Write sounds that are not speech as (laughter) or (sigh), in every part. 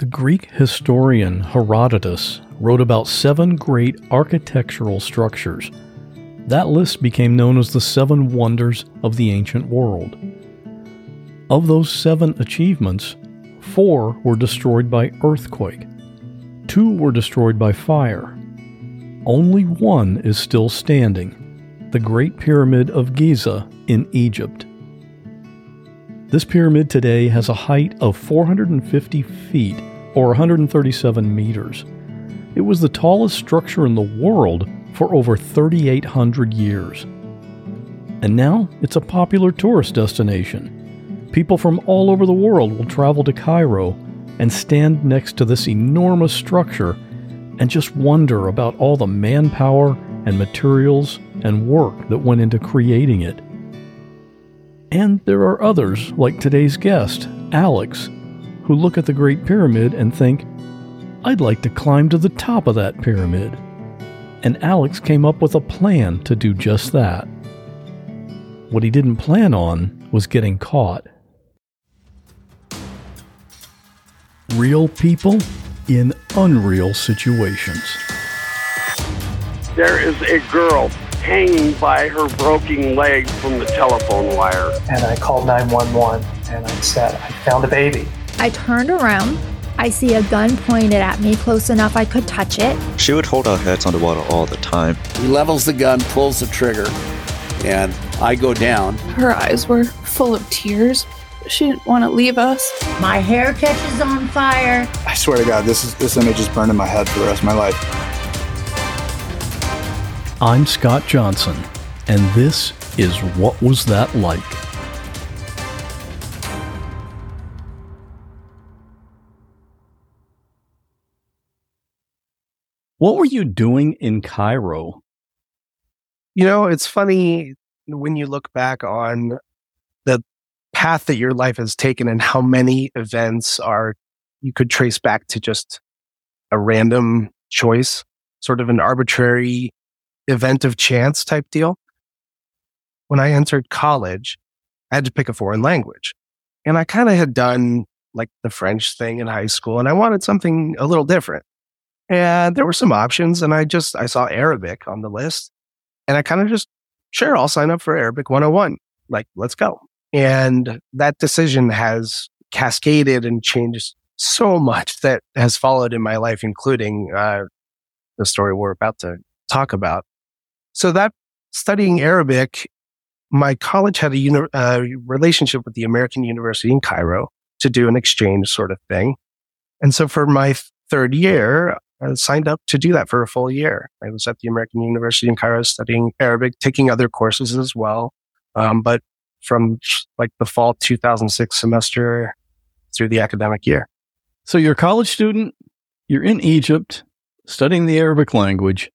The Greek historian Herodotus wrote about seven great architectural structures. That list became known as the Seven Wonders of the Ancient World. Of those seven achievements, four were destroyed by earthquake, two were destroyed by fire. Only one is still standing the Great Pyramid of Giza in Egypt. This pyramid today has a height of 450 feet or 137 meters. It was the tallest structure in the world for over 3,800 years. And now it's a popular tourist destination. People from all over the world will travel to Cairo and stand next to this enormous structure and just wonder about all the manpower and materials and work that went into creating it. And there are others, like today's guest, Alex, who look at the Great Pyramid and think, I'd like to climb to the top of that pyramid. And Alex came up with a plan to do just that. What he didn't plan on was getting caught. Real people in unreal situations. There is a girl hanging by her broken leg from the telephone wire. And I called 911 and I said, I found a baby. I turned around. I see a gun pointed at me close enough I could touch it. She would hold our heads underwater all the time. He levels the gun, pulls the trigger, and I go down. Her eyes were full of tears. She didn't want to leave us. My hair catches on fire. I swear to God, this is this image is burned in my head for the rest of my life. I'm Scott Johnson, and this is What Was That Like? What were you doing in Cairo? You know, it's funny when you look back on the path that your life has taken and how many events are you could trace back to just a random choice, sort of an arbitrary event of chance type deal. When I entered college, I had to pick a foreign language. And I kind of had done like the French thing in high school and I wanted something a little different. And there were some options and I just, I saw Arabic on the list and I kind of just, sure, I'll sign up for Arabic 101. Like, let's go. And that decision has cascaded and changed so much that has followed in my life, including uh, the story we're about to talk about. So that studying Arabic, my college had a uni- uh, relationship with the American University in Cairo to do an exchange sort of thing. And so for my third year, I signed up to do that for a full year. I was at the American University in Cairo studying Arabic, taking other courses as well. Um, but from like the fall 2006 semester through the academic year. So you're a college student, you're in Egypt studying the Arabic language,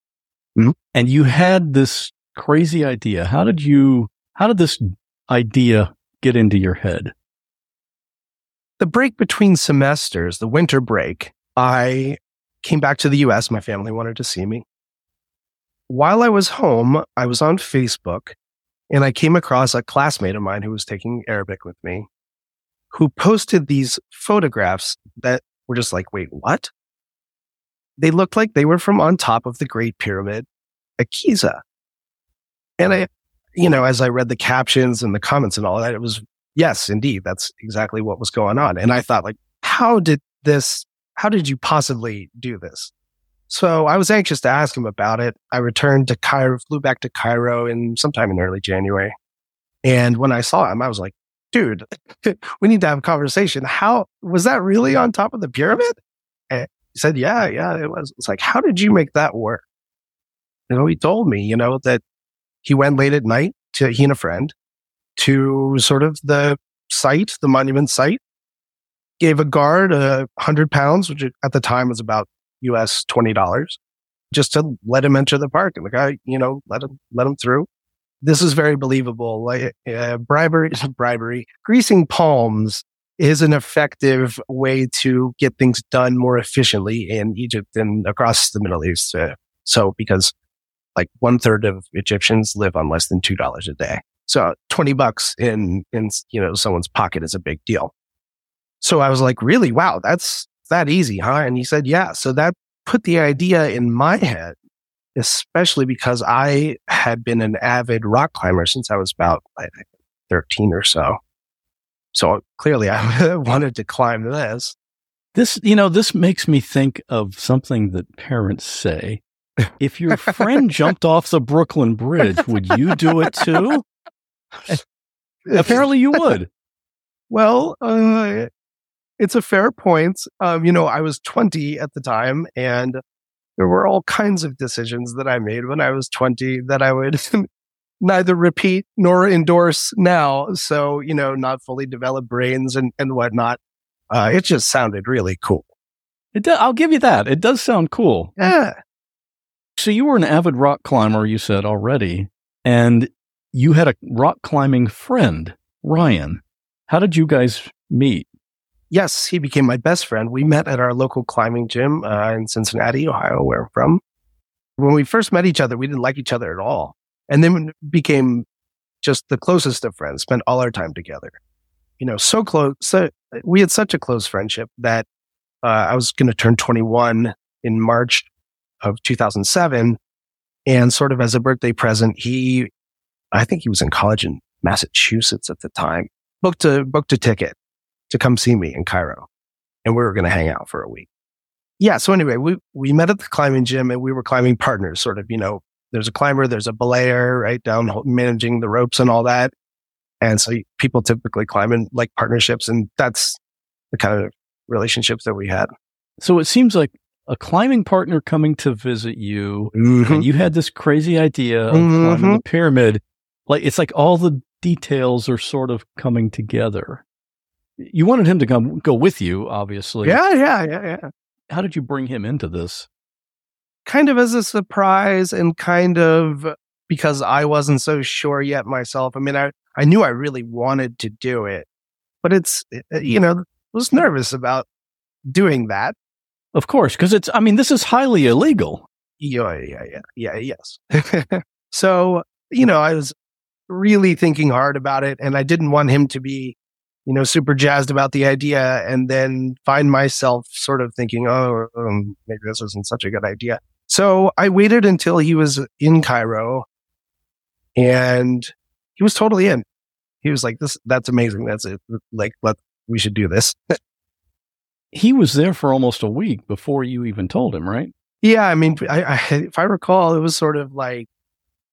mm-hmm. and you had this crazy idea. How did you, how did this idea get into your head? The break between semesters, the winter break, I came back to the US. My family wanted to see me. While I was home, I was on Facebook and I came across a classmate of mine who was taking Arabic with me who posted these photographs that were just like, wait, what? They looked like they were from on top of the Great Pyramid at Giza. And I, you know, as I read the captions and the comments and all that, it was, yes, indeed, that's exactly what was going on. And I thought, like, how did this how did you possibly do this? So I was anxious to ask him about it. I returned to Cairo, flew back to Cairo in sometime in early January. And when I saw him, I was like, dude, (laughs) we need to have a conversation. How was that really on top of the pyramid? And he said, yeah, yeah, it was. It's like, how did you make that work? You know, he told me, you know, that he went late at night to he and a friend to sort of the site, the monument site, gave a guard a hundred pounds, which at the time was about US twenty dollars, just to let him enter the park. And the guy, you know, let him let him through. This is very believable. Like uh, bribery, is bribery, greasing palms is an effective way to get things done more efficiently in Egypt and across the Middle East. Uh, so because like one third of Egyptians live on less than two dollars a day. So 20 bucks in, in, you know, someone's pocket is a big deal. So I was like, really? Wow. That's, that easy, huh? And he said, yeah. So that put the idea in my head, especially because I had been an avid rock climber since I was about I think, 13 or so. So clearly I (laughs) wanted to climb this. This, you know, this makes me think of something that parents say. If your friend (laughs) jumped off the Brooklyn Bridge, would you do it too? (laughs) Apparently you would. Well, uh, it's a fair point. Um, you know, I was 20 at the time and there were all kinds of decisions that I made when I was 20 that I would (laughs) neither repeat nor endorse now. So, you know, not fully developed brains and, and whatnot. Uh, it just sounded really cool. It do, I'll give you that. It does sound cool. Yeah. So you were an avid rock climber, you said already, and you had a rock climbing friend, Ryan. How did you guys meet? Yes, he became my best friend. We met at our local climbing gym uh, in Cincinnati, Ohio, where I'm from. When we first met each other, we didn't like each other at all. And then became just the closest of friends, spent all our time together. You know, so close. So we had such a close friendship that uh, I was going to turn 21 in March of 2007. And sort of as a birthday present, he, I think he was in college in Massachusetts at the time, booked a, booked a ticket to come see me in Cairo. And we were going to hang out for a week. Yeah. So anyway, we, we met at the climbing gym and we were climbing partners, sort of, you know, there's a climber, there's a belayer, right down managing the ropes and all that. And so people typically climb in like partnerships. And that's the kind of relationships that we had. So it seems like a climbing partner coming to visit you, mm-hmm. and you had this crazy idea of mm-hmm. climbing the pyramid. Like it's like all the details are sort of coming together. You wanted him to come go with you, obviously. Yeah, yeah, yeah, yeah. How did you bring him into this? Kind of as a surprise and kind of because I wasn't so sure yet myself. I mean, I, I knew I really wanted to do it, but it's, eh, you know, was nervous about doing that. Of course, because it's, I mean, this is highly illegal. Yeah, yeah, yeah, yeah, yes. (laughs) so, you know, I was really thinking hard about it and I didn't want him to be you know, super jazzed about the idea and then find myself sort of thinking, oh, um, maybe this isn't such a good idea. So I waited until he was in Cairo and he was totally in. He was like, this, that's amazing. That's it. Like, let, we should do this. (laughs) he was there for almost a week before you even told him, right? Yeah. I mean, I, I, if I recall, it was sort of like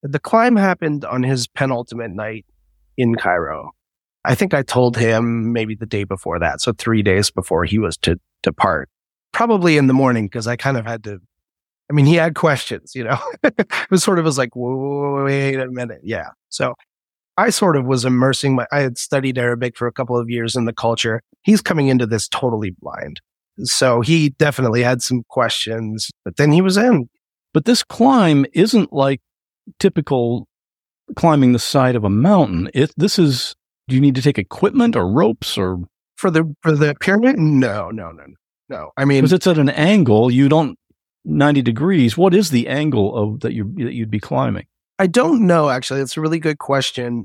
the climb happened on his penultimate night in Cairo I think I told him maybe the day before that. So three days before he was to depart, probably in the morning, because I kind of had to, I mean, he had questions, you know, (laughs) it was sort of was like, wait a minute. Yeah. So I sort of was immersing my, I had studied Arabic for a couple of years in the culture. He's coming into this totally blind. So he definitely had some questions, but then he was in. But this climb isn't like typical climbing the side of a mountain. It, this is do you need to take equipment or ropes or for the for the pyramid? No, no, no, no. I mean, because it's at an angle, you don't ninety degrees. What is the angle of that you that you'd be climbing? I don't know. Actually, it's a really good question,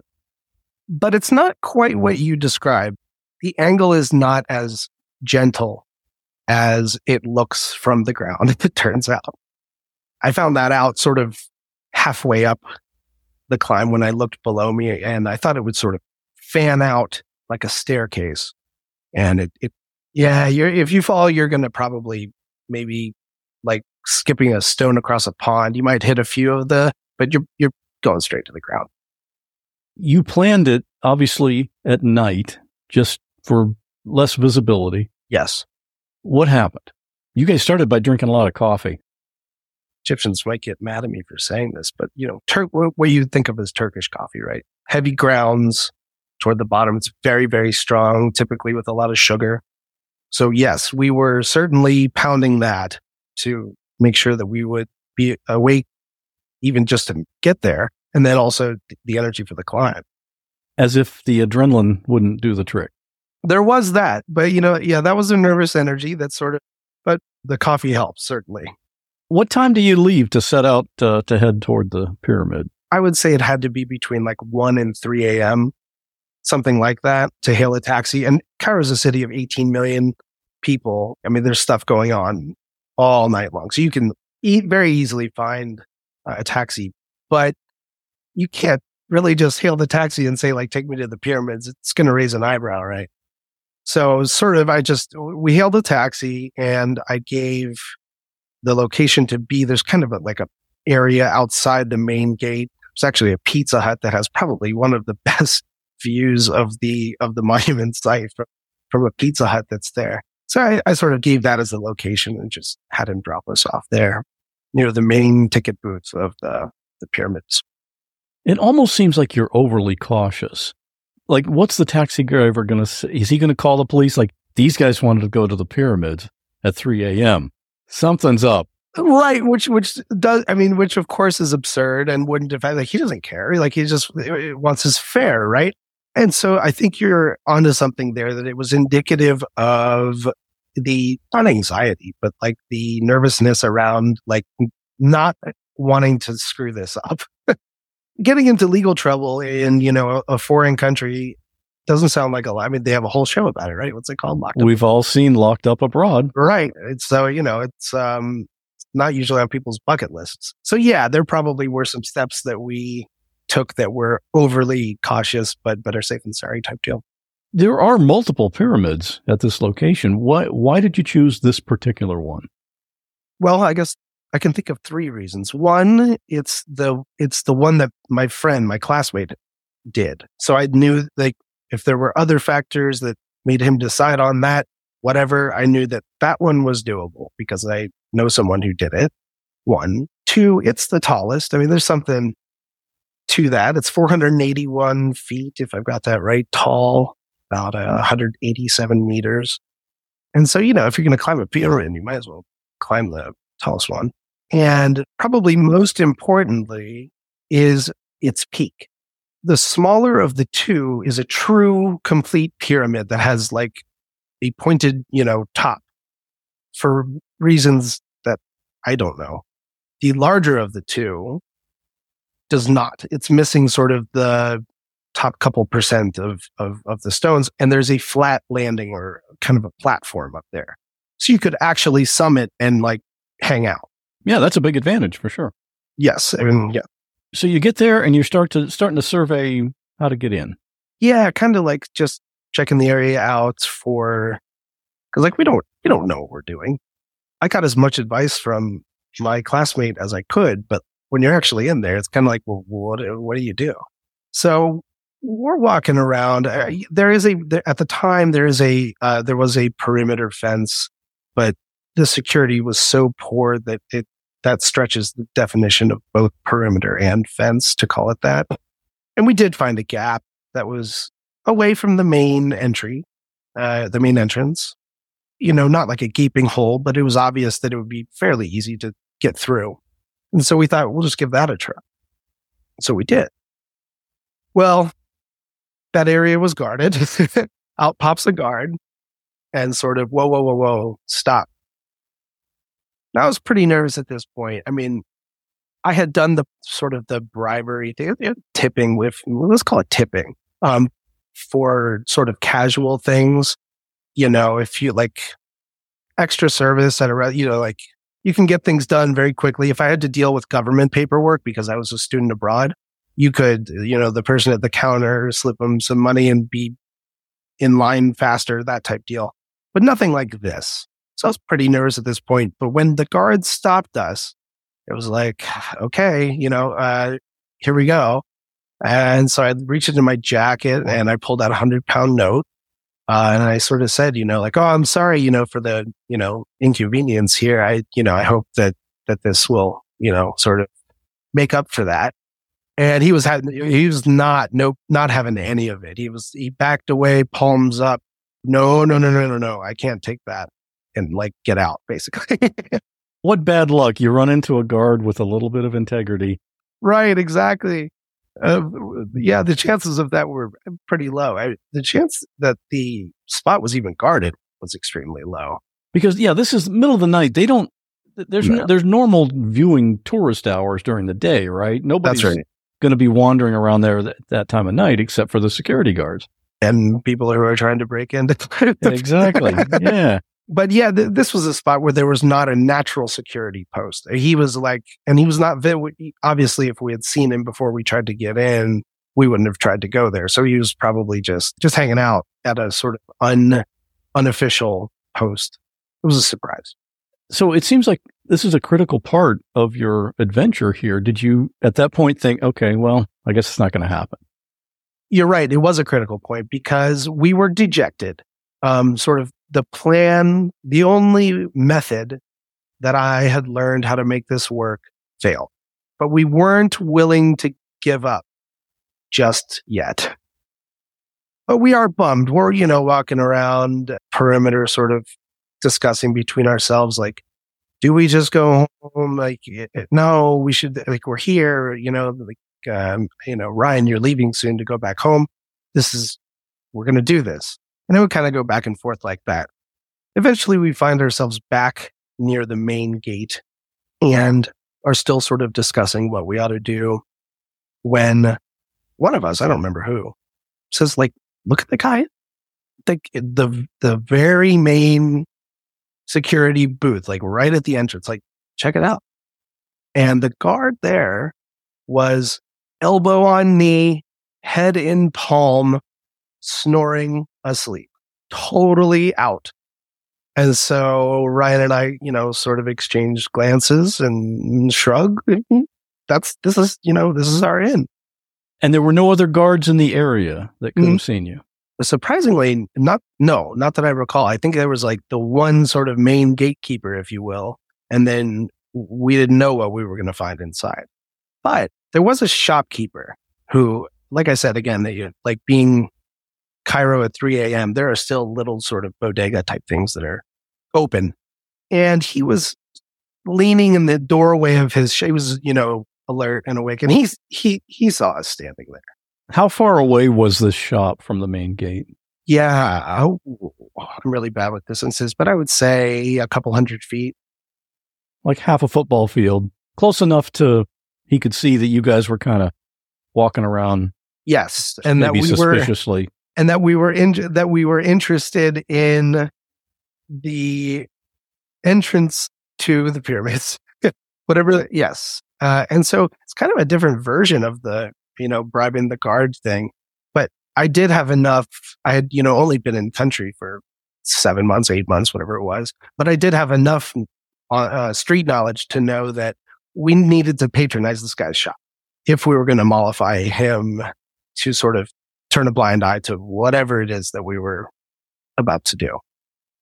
but it's not quite what you described. The angle is not as gentle as it looks from the ground. (laughs) It turns out, I found that out sort of halfway up the climb when I looked below me, and I thought it would sort of fan out like a staircase. And it, it yeah, you're, if you fall, you're going to probably maybe like skipping a stone across a pond. You might hit a few of the, but you're, you're going straight to the ground. You planned it obviously at night just for less visibility. Yes. What happened? You guys started by drinking a lot of coffee. Egyptians might get mad at me for saying this, but you know, Tur- what you think of as Turkish coffee, right? Heavy grounds, toward the bottom. It's very, very strong, typically with a lot of sugar. So yes, we were certainly pounding that to make sure that we would be awake even just to get there. And then also the energy for the climb. As if the adrenaline wouldn't do the trick. There was that, but you know, yeah, that was a nervous energy that sort of, but the coffee helps certainly. What time do you leave to set out uh, to head toward the pyramid? I would say it had to be between like 1 and 3 a.m something like that to hail a taxi. And Cairo is a city of 18 million people. I mean, there's stuff going on all night long. So you can e- very easily find uh, a taxi, but you can't really just hail the taxi and say, like, take me to the pyramids. It's going to raise an eyebrow, right? So it was sort of, I just, we hailed a taxi and I gave the location to be, there's kind of a, like a area outside the main gate. It's actually a Pizza Hut that has probably one of the (laughs) best views of the, of the (laughs) monument site from, from a Pizza Hut that's there. So I, I sort of gave that as a location and just had him drop us off there near the main ticket booths of the, the pyramids. It almost seems like you're overly cautious. Like, what's the taxi driver going to say? Is he going to call the police? Like, these guys wanted to go to the pyramids at 3 a.m. Something's up. Right, which which does I mean, which of course is absurd and wouldn't defend like he doesn't care. Like he just wants his fare, right? And so I think you're onto something there that it was indicative of the not anxiety, but like the nervousness around like not wanting to screw this up. (laughs) Getting into legal trouble in, you know, a, a foreign country doesn't sound like a lot. I mean, they have a whole show about it, right? What's it called? Locked We've up. all seen Locked Up Abroad. Right. It's so, you know, it's um not usually on people's bucket lists. So yeah, there probably were some steps that we took that were overly cautious, but better safe than sorry type deal. There are multiple pyramids at this location. Why why did you choose this particular one? Well, I guess I can think of three reasons. One, it's the it's the one that my friend, my classmate did. So I knew like if there were other factors that made him decide on that, whatever, I knew that that one was doable because I know someone who did it. One, two, it's the tallest. I mean, there's something to that. It's 481 feet, if I've got that right, tall, about uh, 187 meters. And so, you know, if you're going to climb a pyramid, you might as well climb the tallest one. And probably most importantly is its peak. The smaller of the two is a true complete pyramid that has like a pointed, you know, top for reasons that I don't know. The larger of the two does not. It's missing sort of the top couple percent of, of, of the stones. And there's a flat landing or kind of a platform up there. So you could actually summit and like hang out. Yeah, that's a big advantage for sure. Yes. I mean, yeah. So you get there and you start to starting to survey how to get in. Yeah, kind of like just checking the area out for because like we don't we don't know what we're doing. I got as much advice from my classmate as I could, but when you're actually in there, it's kind of like, well, what what do you do? So we're walking around. Uh, there is a at the time there is a uh, there was a perimeter fence, but the security was so poor that it that stretches the definition of both perimeter and fence to call it that. And we did find a gap that was away from the main entry, uh, the main entrance. You know, not like a gaping hole, but it was obvious that it would be fairly easy to get through. And so we thought, we'll just give that a try. So we did. Well, that area was guarded. (laughs) Out pops a guard and sort of, whoa, whoa, whoa, whoa, stop. And I was pretty nervous at this point. I mean, I had done the sort of the bribery thing, tipping with, let's call it tipping, um, for sort of casual things. You know, if you like extra service at a, you know, like you can get things done very quickly. If I had to deal with government paperwork because I was a student abroad, you could, you know, the person at the counter slip them some money and be in line faster, that type deal. But nothing like this. So I was pretty nervous at this point. But when the guards stopped us, it was like, okay, you know, uh, here we go. And so I reached into my jacket and I pulled out a hundred pound note. Uh, and I sort of said, you know, like, oh, I'm sorry, you know, for the, you know, inconvenience here. I, you know, I hope that, that this will, you know, sort of make up for that. And he was having, he was not, no, not having any of it. He was, he backed away, palms up. No, no, no, no, no, no. I can't take that and like get out basically. (laughs) what bad luck. You run into a guard with a little bit of integrity. Right. Exactly. Uh, yeah. The chances of that were pretty low. I, the chance that the spot was even guarded was extremely low. Because yeah, this is middle of the night. They don't, there's no. there's normal viewing tourist hours during the day, right? Nobody's right going to be wandering around there that, that time of night except for the security guards and people who are trying to break into exactly (laughs) yeah but yeah, th- this was a spot where there was not a natural security post. He was like, and he was not, vi- obviously, if we had seen him before we tried to get in, we wouldn't have tried to go there. So he was probably just, just hanging out at a sort of un, unofficial post. It was a surprise. So it seems like this is a critical part of your adventure here. Did you at that point think, okay, well, I guess it's not going to happen? You're right. It was a critical point because we were dejected. Um, sort of the plan, the only method that I had learned how to make this work failed, but we weren't willing to give up just yet. But we are bummed. We're, you know, walking around perimeter, sort of discussing between ourselves, like, do we just go home? Like, no, we should, like, we're here, you know, like, um, you know, Ryan, you're leaving soon to go back home. This is, we're going to do this. And it would kind of go back and forth like that. Eventually, we find ourselves back near the main gate and are still sort of discussing what we ought to do when one of us, I don't remember who, says, like, look at the guy, the, the, the very main security booth, like right at the entrance, like, check it out. And the guard there was elbow on knee, head in palm, snoring asleep, totally out. And so Ryan and I, you know, sort of exchanged glances and shrug. That's, this is, you know, this is our in. And there were no other guards in the area that could mm-hmm. have seen you. Surprisingly, not, no, not that I recall. I think there was like the one sort of main gatekeeper, if you will. And then we didn't know what we were going to find inside. But there was a shopkeeper who, like I said, again, that you like being Cairo at 3 a.m., there are still little sort of bodega type things that are open. And he was leaning in the doorway of his, he was, you know, alert and awake. And he's, he, he saw us standing there. How far away was this shop from the main gate? Yeah. Oh, I'm really bad with distances, but I would say a couple hundred feet. Like half a football field. Close enough to he could see that you guys were kind of walking around. Yes, and that we suspiciously. And that we were in, that we were interested in the entrance to the pyramids, (laughs) whatever. Yes, uh, and so it's kind of a different version of the you know bribing the guard thing. But I did have enough. I had you know only been in country for seven months, eight months, whatever it was, but I did have enough uh, uh street knowledge to know that we needed to patronize this guy's shop if we were going to mollify him to sort of turn a blind eye to whatever it is that we were about to do.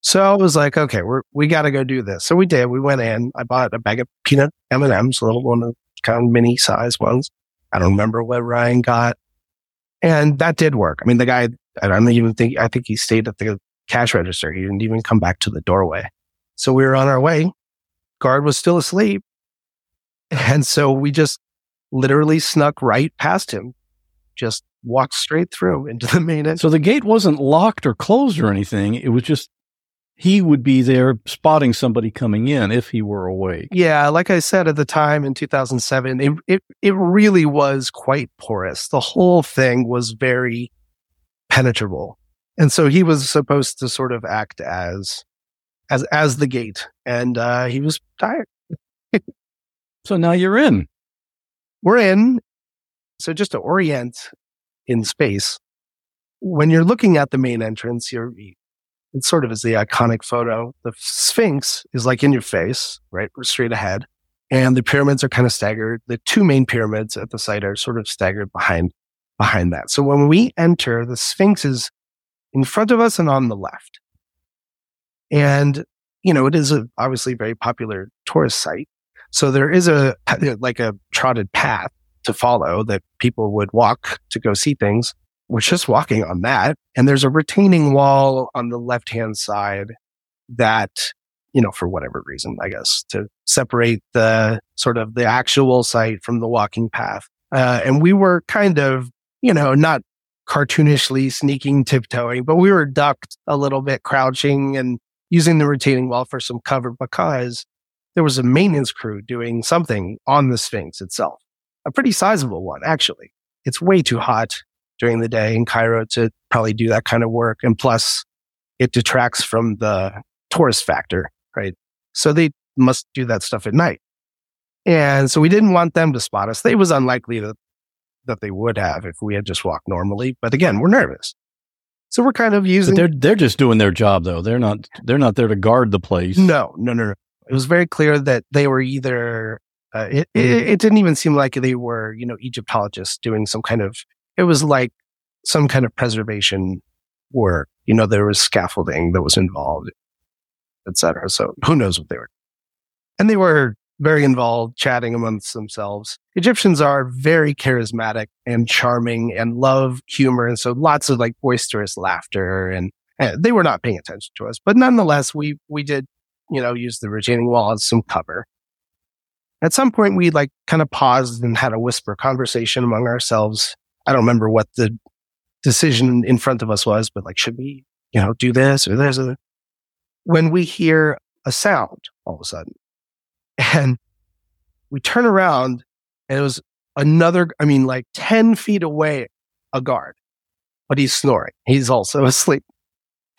So I was like, okay, we're, we got to go do this. So we did. We went in. I bought a bag of peanut M&Ms, little one of kind of mini size ones. I don't remember what Ryan got. And that did work. I mean, the guy, I don't even think, I think he stayed at the cash register. He didn't even come back to the doorway. So we were on our way. Guard was still asleep. (laughs) And so we just literally snuck right past him, just walked straight through into the main entrance. So the gate wasn't locked or closed or anything. It was just he would be there spotting somebody coming in if he were awake. Yeah, like I said at the time in 2007, it, it, it really was quite porous. The whole thing was very penetrable. And so he was supposed to sort of act as as as the gate and uh he was tired. So now you're in. We're in. So just to orient in space, when you're looking at the main entrance, you're, it sort of is the iconic photo. The Sphinx is like in your face, right? Straight ahead. And the pyramids are kind of staggered. The two main pyramids at the site are sort of staggered behind, behind that. So when we enter, the Sphinx is in front of us and on the left. And, you know, it is a obviously very popular tourist site. So there is a, like a trotted path to follow that people would walk to go see things. We're just walking on that. And there's a retaining wall on the left hand side that, you know, for whatever reason, I guess, to separate the sort of the actual site from the walking path. Uh, and we were kind of, you know, not cartoonishly sneaking, tiptoeing, but we were ducked a little bit, crouching and using the retaining wall for some cover because there was a maintenance crew doing something on the Sphinx itself. A pretty sizable one, actually. It's way too hot during the day in Cairo to probably do that kind of work. And plus, it detracts from the tourist factor, right? So they must do that stuff at night. And so we didn't want them to spot us. It was unlikely that, that they would have if we had just walked normally. But again, we're nervous. So we're kind of using But they're they're just doing their job though. They're not they're not there to guard the place. No, no, no, no. It was very clear that they were either. Uh, it, it it didn't even seem like they were, you know, Egyptologists doing some kind of. It was like some kind of preservation work. You know, there was scaffolding that was involved, etc. So who knows what they were. And they were very involved, chatting amongst themselves. Egyptians are very charismatic and charming and love humor, and so lots of like boisterous laughter. And, and they were not paying attention to us, but nonetheless, we we did you know, use the retaining wall as some cover. At some point, we like kind of paused and had a whisper conversation among ourselves. I don't remember what the decision in front of us was, but like, should we, you know, do this or this? Or when we hear a sound all of a sudden (laughs) and we turn around and it was another, I mean, like 10 feet away, a guard, but he's snoring. He's also (laughs) asleep.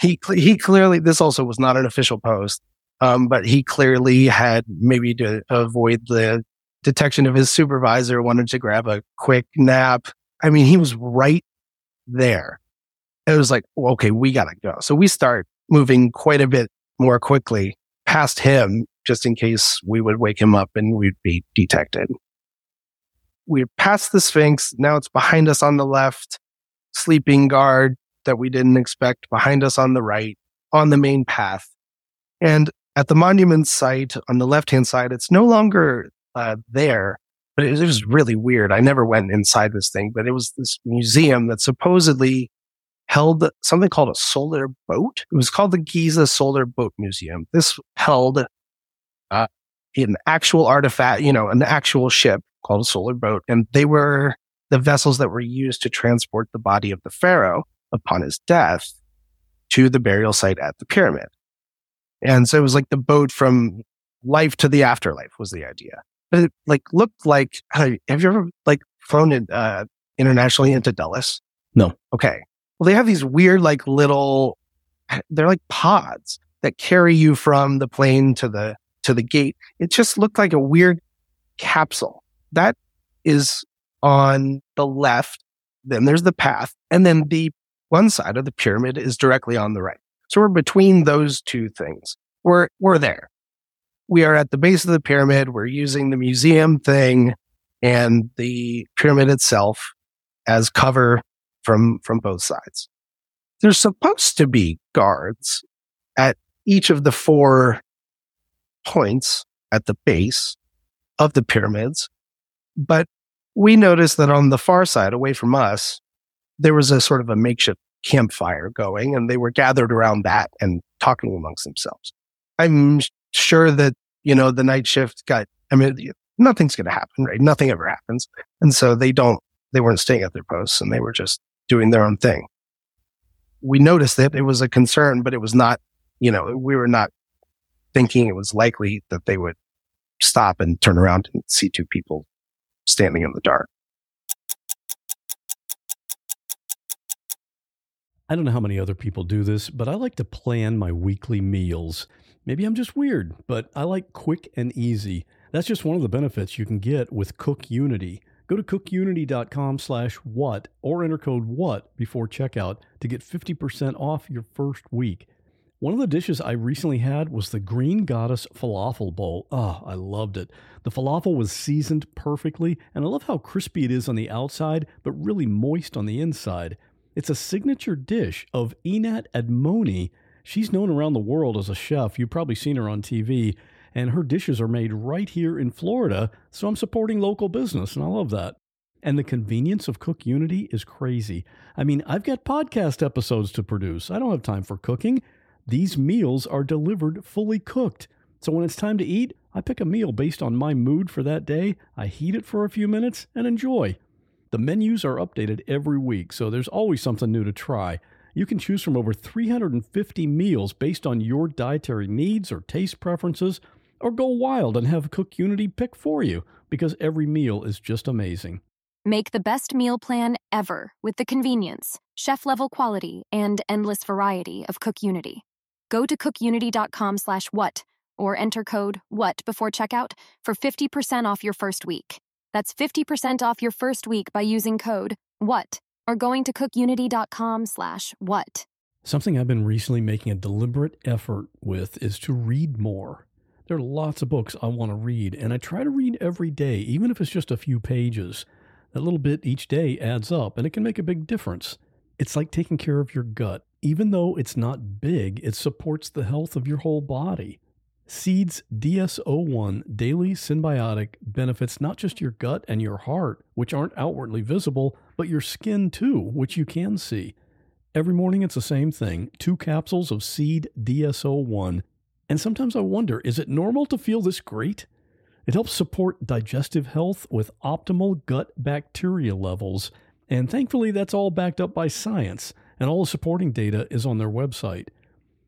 He, he clearly, this also was not an official post. Um, but he clearly had maybe to avoid the detection of his supervisor, wanted to grab a quick nap. I mean, he was right there. It was like, okay, we got to go. So we start moving quite a bit more quickly past him, just in case we would wake him up and we'd be detected. We're past the Sphinx. Now it's behind us on the left, sleeping guard that we didn't expect behind us on the right, on the main path. And at the monument site on the left hand side, it's no longer uh, there, but it, it, was really weird. I never went inside this thing, but it was this museum that supposedly held something called a solar boat. It was called the Giza Solar Boat Museum. This held uh, an actual artifact, you know, an actual ship called a solar boat, and they were the vessels that were used to transport the body of the pharaoh upon his death to the burial site at the pyramid. And so it was like the boat from life to the afterlife was the idea. But it like looked like, have you ever like flown in, uh, internationally into Dulles? No. Okay. Well, they have these weird, like little, they're like pods that carry you from the plane to the, to the gate. It just looked like a weird capsule that is on the left. Then there's the path. And then the one side of the pyramid is directly on the right. So we're between those two things. We're, we're there. We are at the base of the pyramid. We're using the museum thing and the pyramid itself as cover from, from both sides. There's supposed to be guards at each of the four points at the base of the pyramids. But we noticed that on the far side, away from us, there was a sort of a makeshift campfire going and they were gathered around that and talking amongst themselves. I'm sure that, you know, the night shift got, I mean, nothing's going to happen, right? Nothing ever happens. And so they don't, they weren't staying at their posts and they were just doing their own thing. We noticed that it was a concern, but it was not, you know, we were not thinking it was likely that they would stop and turn around and see two people standing in the dark. I don't know how many other people do this, but I like to plan my weekly meals. Maybe I'm just weird, but I like quick and easy. That's just one of the benefits you can get with Cook Unity. Go to cookunity.com slash what or enter code what before checkout to get 50% off your first week. One of the dishes I recently had was the Green Goddess Falafel Bowl. Oh, I loved it. The falafel was seasoned perfectly, and I love how crispy it is on the outside, but really moist on the inside. It's a signature dish of Einat Admony. She's known around the world as a chef. You've probably seen her on TV, and her dishes are made right here in Florida, so I'm supporting local business, and I love that. And the convenience of Cook Unity is crazy. I mean, I've got podcast episodes to produce. I don't have time for cooking. These meals are delivered fully cooked. So when it's time to eat, I pick a meal based on my mood for that day. I heat it for a few minutes and enjoy. The menus are updated every week, so there's always something new to try. You can choose from over 350 meals based on your dietary needs or taste preferences, or go wild and have Cook Unity pick for you because every meal is just amazing. Make the best meal plan ever with the convenience, chef level quality, and endless variety of Cook Unity. Go to cookunity.com slash what or enter code WHAT before checkout for 50% off your first week. That's 50% off your first week by using code WHAT or going to cookunity.com slash what. Something I've been recently making a deliberate effort with is to read more. There are lots of books I want to read, and I try to read every day, even if it's just a few pages. That little bit each day adds up, and it can make a big difference. It's like taking care of your gut. Even though it's not big, it supports the health of your whole body. Seeds DS01 Daily Synbiotic benefits not just your gut and your heart, which aren't outwardly visible, but your skin too, which you can see. Every morning it's the same thing two capsules of Seed DS01. And sometimes I wonder is it normal to feel this great? It helps support digestive health with optimal gut bacteria levels. And thankfully, that's all backed up by science, and all the supporting data is on their website.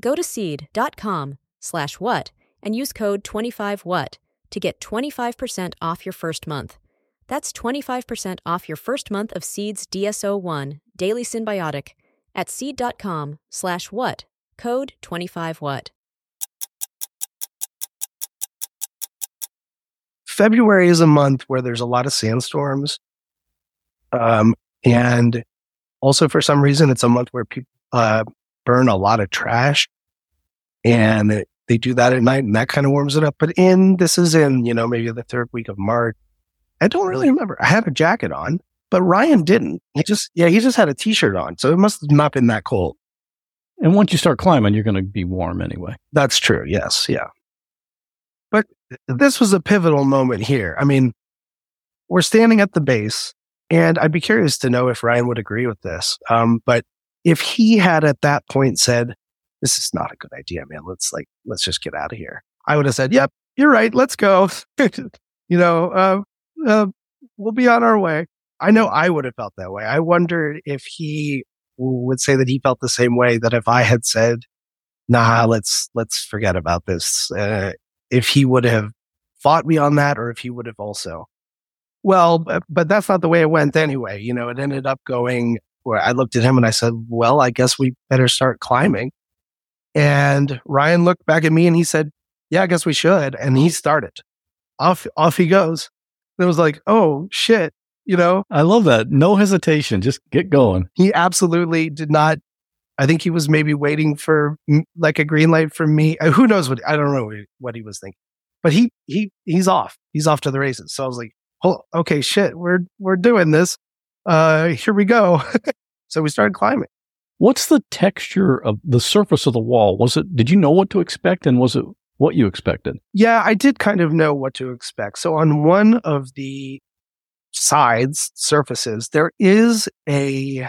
Go to seed.com slash what and use code 25what to get 25% off your first month. That's 25% off your first month of Seeds DS01 Daily Synbiotic at seed.com slash what, code 25what. February is a month where there's a lot of sandstorms. Um, and also for some reason, it's a month where people, uh, burn a lot of trash and they do that at night and that kind of warms it up. But in, this is in, you know, maybe the third week of March. I don't really remember. I had a jacket on, but Ryan didn't. He just, yeah, he just had a t-shirt on. So it must have not been that cold. And once you start climbing, you're going to be warm anyway. That's true. Yes. Yeah. But this was a pivotal moment here. I mean, we're standing at the base and I'd be curious to know if Ryan would agree with this. Um, but if he had at that point said, this is not a good idea, man. Let's like, let's just get out of here. I would have said, yep, you're right. Let's go. (laughs) you know, uh, uh, we'll be on our way. I know I would have felt that way. I wondered if he would say that he felt the same way that if I had said, nah, let's, let's forget about this. Uh, if he would have fought me on that or if he would have also. Well, but, but that's not the way it went anyway. You know, it ended up going where I looked at him and I said, well, I guess we better start climbing. And Ryan looked back at me and he said, yeah, I guess we should. And he started off, off he goes. And it was like, oh shit, you know? I love that. No hesitation. Just get going. He absolutely did not. I think he was maybe waiting for like a green light from me. Uh, who knows what, I don't know what he was thinking, but he, he, he's off. He's off to the races. So I was like, oh, okay, shit, we're, we're doing this. Uh, here we go. (laughs) so we started climbing. What's the texture of the surface of the wall? Was it, did you know what to expect? And was it what you expected? Yeah, I did kind of know what to expect. So on one of the sides, surfaces, there is a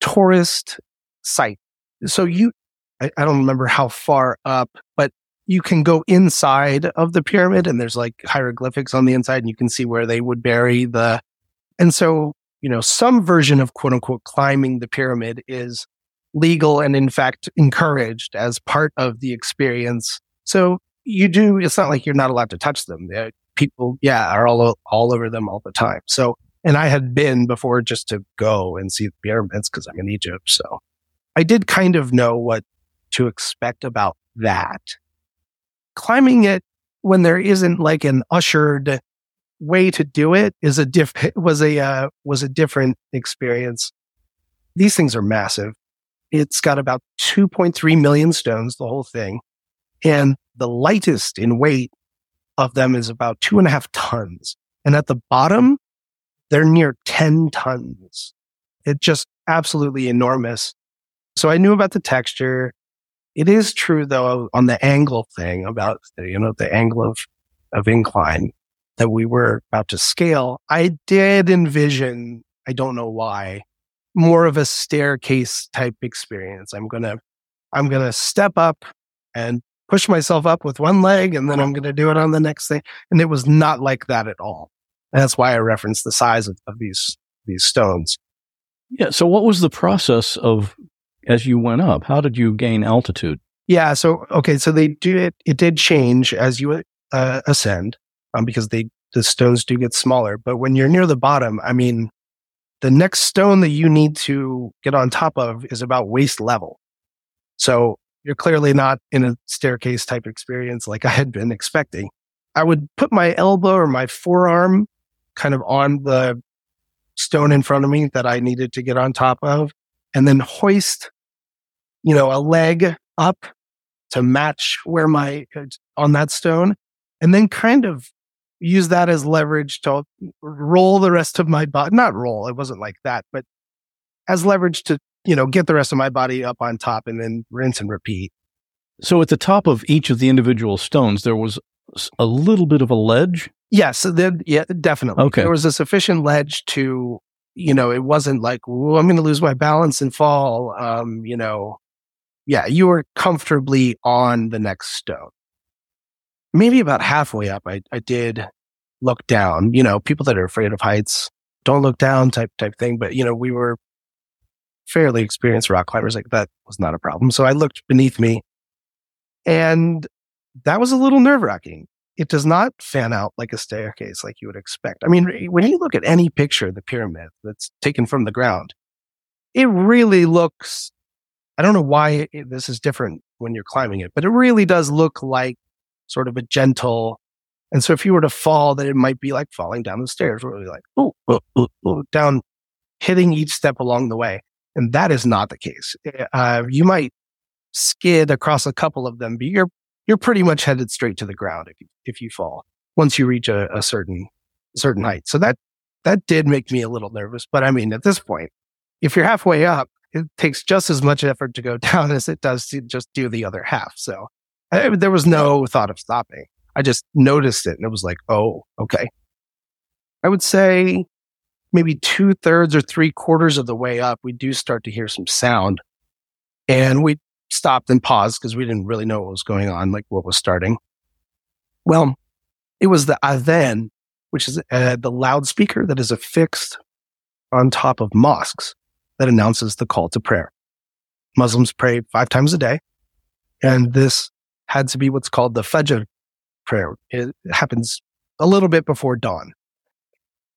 tourist site. So you, I, I don't remember how far up, but you can go inside of the pyramid and there's like hieroglyphics on the inside and you can see where they would bury the, and so, you know, some version of quote unquote climbing the pyramid is legal and in fact encouraged as part of the experience. So you do, it's not like you're not allowed to touch them. People, yeah, are all, all over them all the time. So, and I had been before just to go and see the pyramids because I'm in Egypt. So I did kind of know what to expect about that. Climbing it when there isn't like an ushered way to do it is a diff (laughs) was a uh, was a different experience. These things are massive. It's got about 2.3 million stones, the whole thing. And the lightest in weight of them is about two and a half tons. And at the bottom, they're near 10 tons. It's just absolutely enormous. So I knew about the texture. It is true though on the angle thing about, you know, the angle of, of incline that we were about to scale. I did envision, I don't know why, more of a staircase type experience. I'm going to I'm going to step up and push myself up with one leg and then I'm going to do it on the next thing. And it was not like that at all. And that's why I referenced the size of, of these, these stones. Yeah. So what was the process of as you went up? How did you gain altitude? Yeah. So, okay. So they do it, it did change as you uh, ascend um, because they, the stones do get smaller. But when you're near the bottom, I mean, the next stone that you need to get on top of is about waist level. So you're clearly not in a staircase type experience like I had been expecting. I would put my elbow or my forearm kind of on the stone in front of me that I needed to get on top of and then hoist, you know, a leg up to match where my on that stone and then kind of use that as leverage to roll the rest of my body. Not roll, it wasn't like that, but as leverage to you know, get the rest of my body up on top and then rinse and repeat. So at the top of each of the individual stones, there was a little bit of a ledge. Yes, then yeah, definitely. Okay, there was a sufficient ledge to, you know, it wasn't like I'm going to lose my balance and fall. Um, you know, yeah, you were comfortably on the next stone. Maybe about halfway up, I, I did look down. You know, people that are afraid of heights don't look down type type thing. But you know, we were fairly experienced rock climbers, like that was not a problem. So I looked beneath me and that was a little nerve wracking. It does not fan out like a staircase like you would expect. I mean, when you look at any picture of the pyramid that's taken from the ground, it really looks, I don't know why it, this is different when you're climbing it, but it really does look like sort of a gentle. And so if you were to fall, then it might be like falling down the stairs, really like, oh, down, hitting each step along the way. And that is not the case. Uh, you might skid across a couple of them, but you're, you're pretty much headed straight to the ground if you, if you fall once you reach a, a certain, certain height. So that, that did make me a little nervous. But I mean, at this point, if you're halfway up, it takes just as much effort to go (laughs) down as it does to just do the other half. So I, there was no thought of stopping. I just noticed it and it was like, oh, okay. I would say maybe two thirds or three quarters of the way up, we do start to hear some sound. And we stopped and paused because we didn't really know what was going on, like what was starting. Well, it was the adhan, which is uh, the loudspeaker that is affixed on top of mosques that announces the call to prayer. Muslims pray five times a day. And this had to be what's called the Fajr prayer. It happens a little bit before dawn.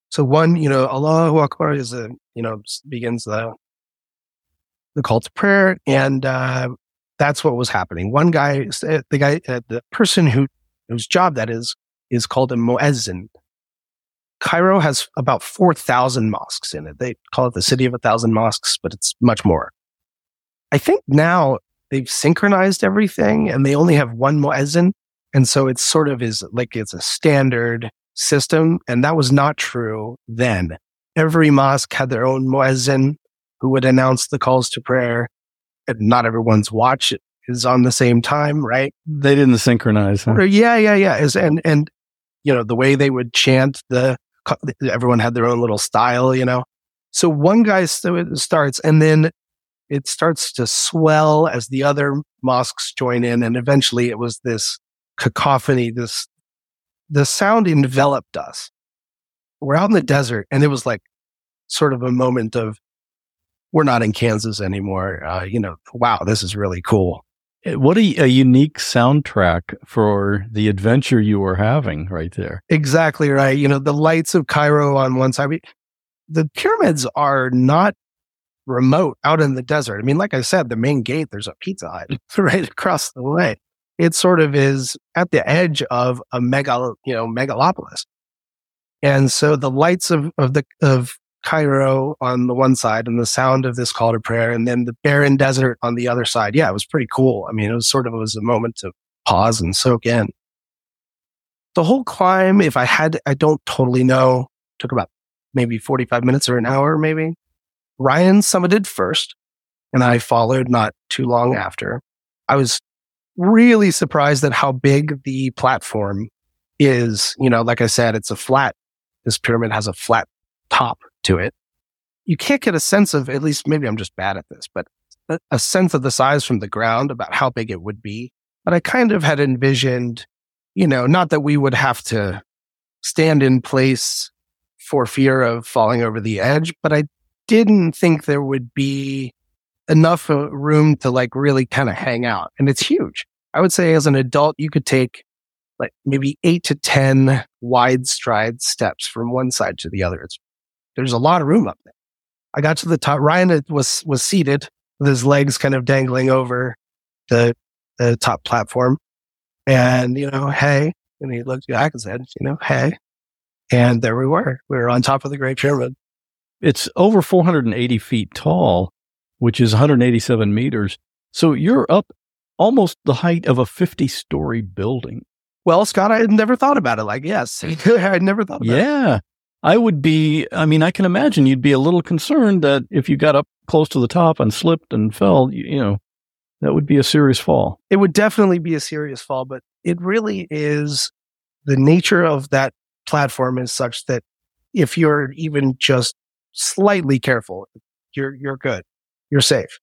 So one, you know, Allahu Akbar is a, you know, begins the, the call to prayer. And, uh, that's what was happening. One guy, the guy, uh, the person who, whose job that is, is called a muezzin. Cairo has about 4,000 mosques in it. They call it the city of a thousand mosques, but it's much more. I think now they've synchronized everything and they only have one muezzin. And so it's sort of is like it's a standard system. And that was not true then. Every mosque had their own muezzin who would announce the calls to prayer. And not everyone's watch is on the same time, right? They didn't synchronize. Huh? Yeah, yeah, yeah. And and you know the way they would chant the everyone had their own little style, you know. So one guy starts, and then it starts to swell as the other mosques join in, and eventually it was this cacophony, this the sound enveloped us. We're out in the desert and it was like sort of a moment of, we're not in Kansas anymore. Uh, you know, wow, this is really cool. Eh, what a, a, unique soundtrack for the adventure you were having right there. Exactly right. You know, the lights of Cairo on one side. the pyramids are not remote out in the desert. I mean, like I said, the main gate, there's a Pizza Hut mm. (laughs) right across the way it sort of is at the edge of a mega, you know, megalopolis. And so the lights of, of the, of Cairo on the one side and the sound of this call to prayer and then the barren desert on the other side. Yeah, it was pretty cool. I mean, it was sort of, it was a moment to pause and soak in. The whole climb, if I had, I don't totally know, took about maybe 45 minutes or an hour, maybe. Ryan summited first and I followed not too long after. I was really surprised at how big the platform is. You know, like I said, it's a flat, this pyramid has a flat top to it. You can't get a sense of, at least maybe I'm just bad at this, but a, sense of the size from the ground about how big it would be. But I kind of had envisioned, you know, not that we would have to stand in place for fear of falling over the edge, but I didn't think there would be enough uh, room to like really kind of hang out. And it's huge. I would say as an adult, you could take like maybe eight to 10 wide stride steps from one side to the other. It's, there's a lot of room up there. I got to the top. Ryan was, was seated with his legs kind of dangling over the, the top platform. And, you know, hey, and he looked back and said, you know, hey. And there we were. We were on top of the Great Pyramid. It's over 480 feet tall, which is 187 meters. So you're up almost the height of a 50 story building. Well, Scott, I had never thought about it like, yes, (laughs) (laughs) I'd never thought about yeah. it. I would be, I mean, I can imagine you'd be a little concerned that if you got up close to the top and slipped and fell, you, you know, that would be a serious fall. It would definitely be a serious fall, but it really is the nature of that platform is such that if you're even just slightly careful, you're, you're good. You're safe.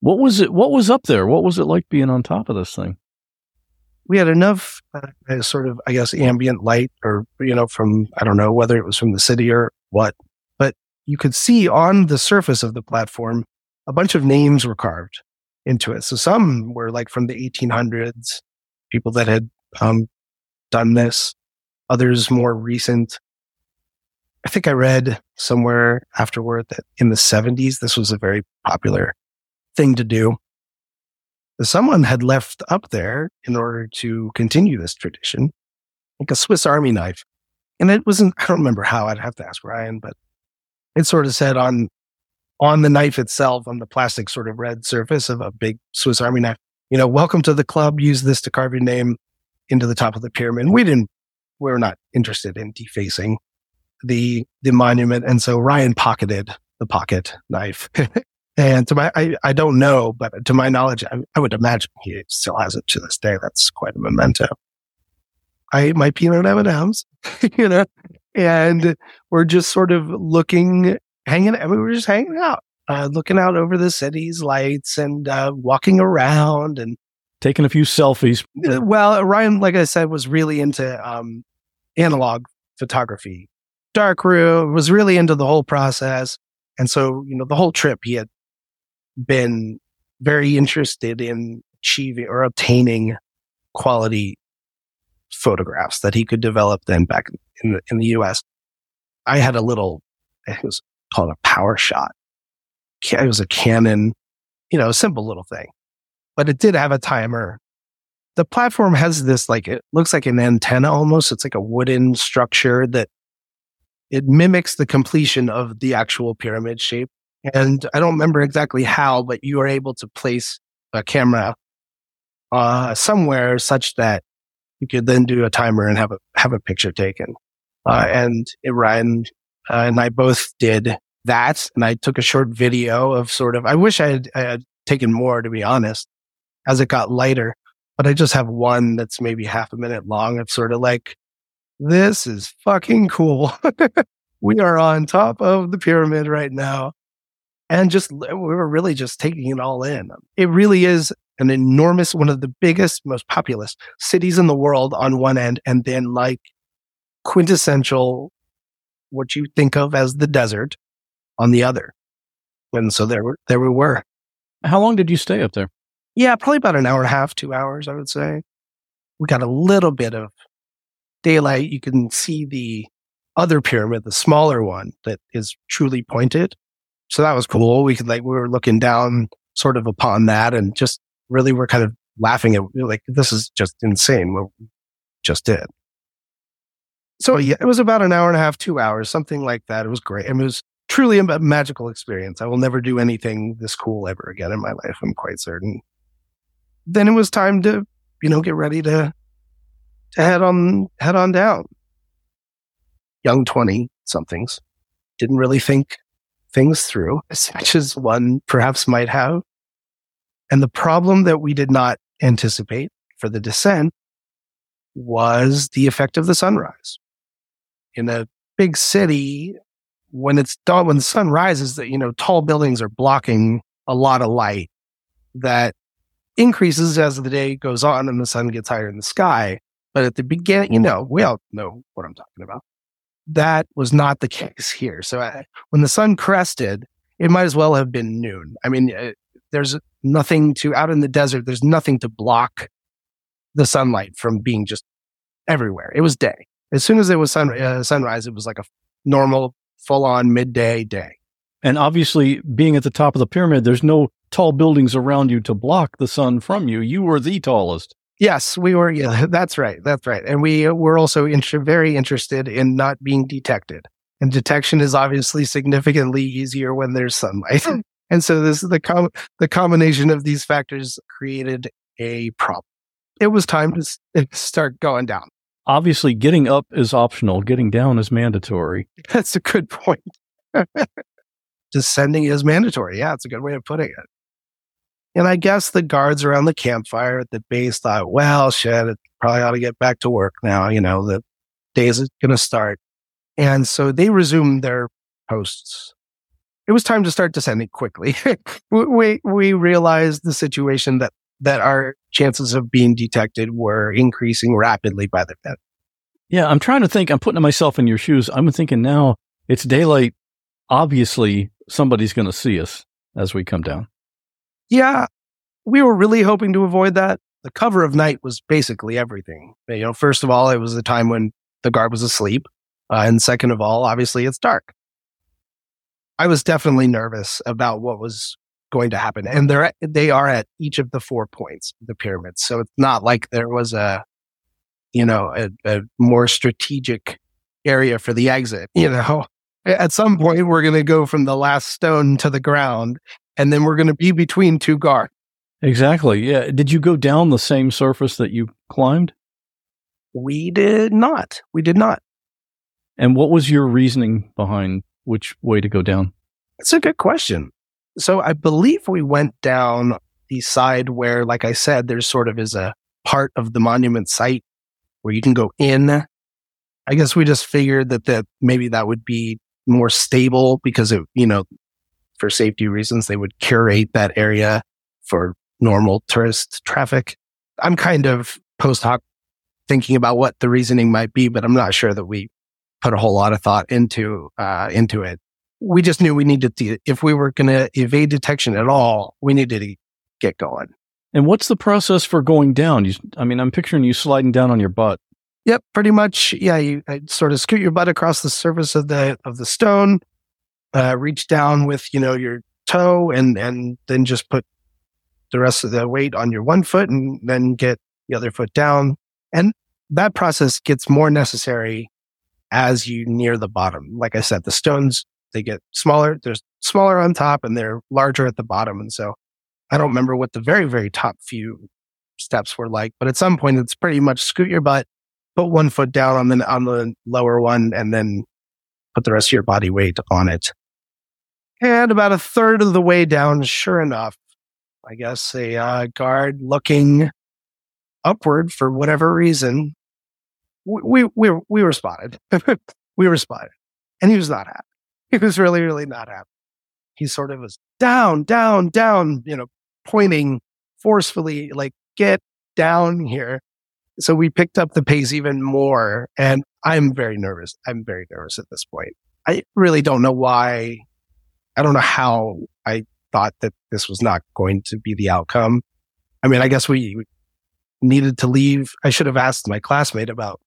What was it? What was up there? What was it like being on top of this thing? we had enough uh, sort of, I guess, ambient light or, you know, from, I don't know whether it was from the city or what, but you could see on the surface of the platform, a bunch of names were carved into it. So some were like from the 1800s, people that had um, done this, others more recent. I think I read somewhere afterward that in the 70s, this was a very popular thing to do someone had left up there in order to continue this tradition, like a Swiss Army knife. And it wasn't, I don't remember how, I'd have to ask Ryan, but it sort of said on, on the knife itself, on the plastic sort of red surface of a big Swiss Army knife, you know, welcome to the club. Use this to carve your name into the top of the pyramid. We didn't, we are not interested in defacing the, the monument. And so Ryan pocketed the pocket knife (laughs) And to my, I, I don't know, but to my knowledge, I, I, would imagine he still has it to this day. That's quite a memento. I ate my peanut M&Ms, you know, and we're just sort of looking, hanging, I mean, we're just hanging out, uh, looking out over the city's lights and, uh, walking around and taking a few selfies. Uh, well, Ryan, like I said, was really into, um, analog photography, darkroom, was really into the whole process. And so, you know, the whole trip he had been very interested in achieving or obtaining quality photographs that he could develop then back in the, in the US. I had a little, it was called a PowerShot. It was a Canon, you know, simple little thing, but it did have a timer. The platform has this, like, it looks like an antenna almost. It's like a wooden structure that it mimics the completion of the actual pyramid shape. And I don't remember exactly how, but you were able to place a camera uh, somewhere such that you could then do a timer and have a have a picture taken. Uh, and Ryan uh, and I both did that, and I took a short video of sort of. I wish I had, I had taken more, to be honest, as it got lighter. But I just have one that's maybe half a minute long of sort of like, this is fucking cool. (laughs) we are on top of the pyramid right now and just we were really just taking it all in. It really is an enormous, one of the biggest, most populous cities in the world on one end, and then like quintessential, what you think of as the desert on the other. And so there, there we were. How long did you stay up there? Yeah, probably about an hour and a half, two hours, I would say. We got a little bit of daylight. You can see the other pyramid, the smaller one that is truly pointed so that was cool. We could like, we were looking down sort of upon that and just really were kind of laughing at like, this is just insane what we just did. So yeah, it was about an hour and a half, two hours, something like that. It was great. It was truly a magical experience. I will never do anything this cool ever again in my life. I'm quite certain. Then it was time to, you know, get ready to, to head on, head on down. Young 20 somethings. Didn't really think things through (laughs) as much as one perhaps might have. And the problem that we did not anticipate for the descent was the effect of the sunrise. In a big city, when it's dawn, when the sun rises, that, you know, tall buildings are blocking a lot of light that increases as the day goes on and the sun gets higher in the sky. But at the beginning, you know, we all know what I'm talking about. That was not the (laughs) case here. So I, when the sun crested, it might as well have been noon. I mean, uh, there's nothing to out in the desert. There's nothing to block the sunlight from being just everywhere. It was day. As soon as it was sun, uh, sunrise, it was like a normal, full on midday day. And obviously, being at the top of the pyramid, there's no tall buildings around you to block the sun from you. You were the tallest. Yes, we were. Yeah, (laughs) that's right. That's right. And we uh, were also inter- very interested in not being detected. And detection is obviously significantly easier when there's sunlight. Hmm. (laughs) and so this the com- the combination of these factors created a problem. It was time to s- (laughs) start going down. Obviously, getting up is optional, getting down is mandatory. That's a good point. Descending is mandatory. Yeah, it's a good way of putting it. And I guess the guards around the campfire at the base thought, well, shit, it probably ought to get back to work now. You know, the days is going to start. And so they resumed their posts. It was time to start descending quickly. (laughs) we, we, we realized the situation that, that our chances of being detected were increasing rapidly by the minute. Yeah, I'm trying to think. I'm putting myself in your shoes. I'm thinking now it's daylight. Obviously, somebody's going to see us as we come down. Yeah, we were really hoping to avoid that. The cover of night was basically everything. You know, first of all, it was the time when the guard was asleep. Uh, and second of all, obviously it's dark. I was definitely nervous about what was going to happen. And they're, at- they are at each of the four points of the pyramid. So it's not like there was a, you know, a, a more strategic area for the exit. You know, (laughs) at some point, we're going to go from the last stone to the ground and then we're going to be between two guards. Exactly. Yeah. Did you go down the same surface that you climbed? We did not. We did not. And what was your reasoning behind which way to go down? That's a good question. So I believe we went down the side where, like I said, there's sort of is a part of the monument site where you can go in. I guess we just figured that that maybe that would be more stable because it, you know, for safety reasons, they would curate that area for normal tourist traffic. I'm kind of post hoc thinking about what the reasoning might be, but I'm not sure that we put a whole lot of thought into uh, into it. We just knew we needed to, if we were going to evade detection at all, we needed to get going. And what's the process for going down? You, I mean, I'm picturing you sliding down on your butt. Yep, pretty much. Yeah, you uh, sort of scoot your butt across the surface of the of the stone, uh, reach down with you know your toe, and and then just put the rest of the weight on your one foot, and then get the other foot down. And that process gets more necessary as you near the bottom. Like I said, the stones they get smaller. They're smaller on top, and they're larger at the bottom. And so, I don't remember what the very very top few steps were like, but at some point, it's pretty much scoot your butt put one foot down on the on the lower one and then put the rest of your body weight on it. And about a third of the way down, sure enough, I guess a uh, guard looking upward for whatever reason, we we we, we were spotted. (laughs) we were spotted, and he was not happy. He was really really not happy. He sort of was down, down, down, you know, pointing forcefully, like get down here so we picked up the pace even more and i'm very nervous i'm very nervous at this point i really don't know why i don't know how i thought that this was not going to be the outcome i mean i guess we needed to leave i should have asked my classmate about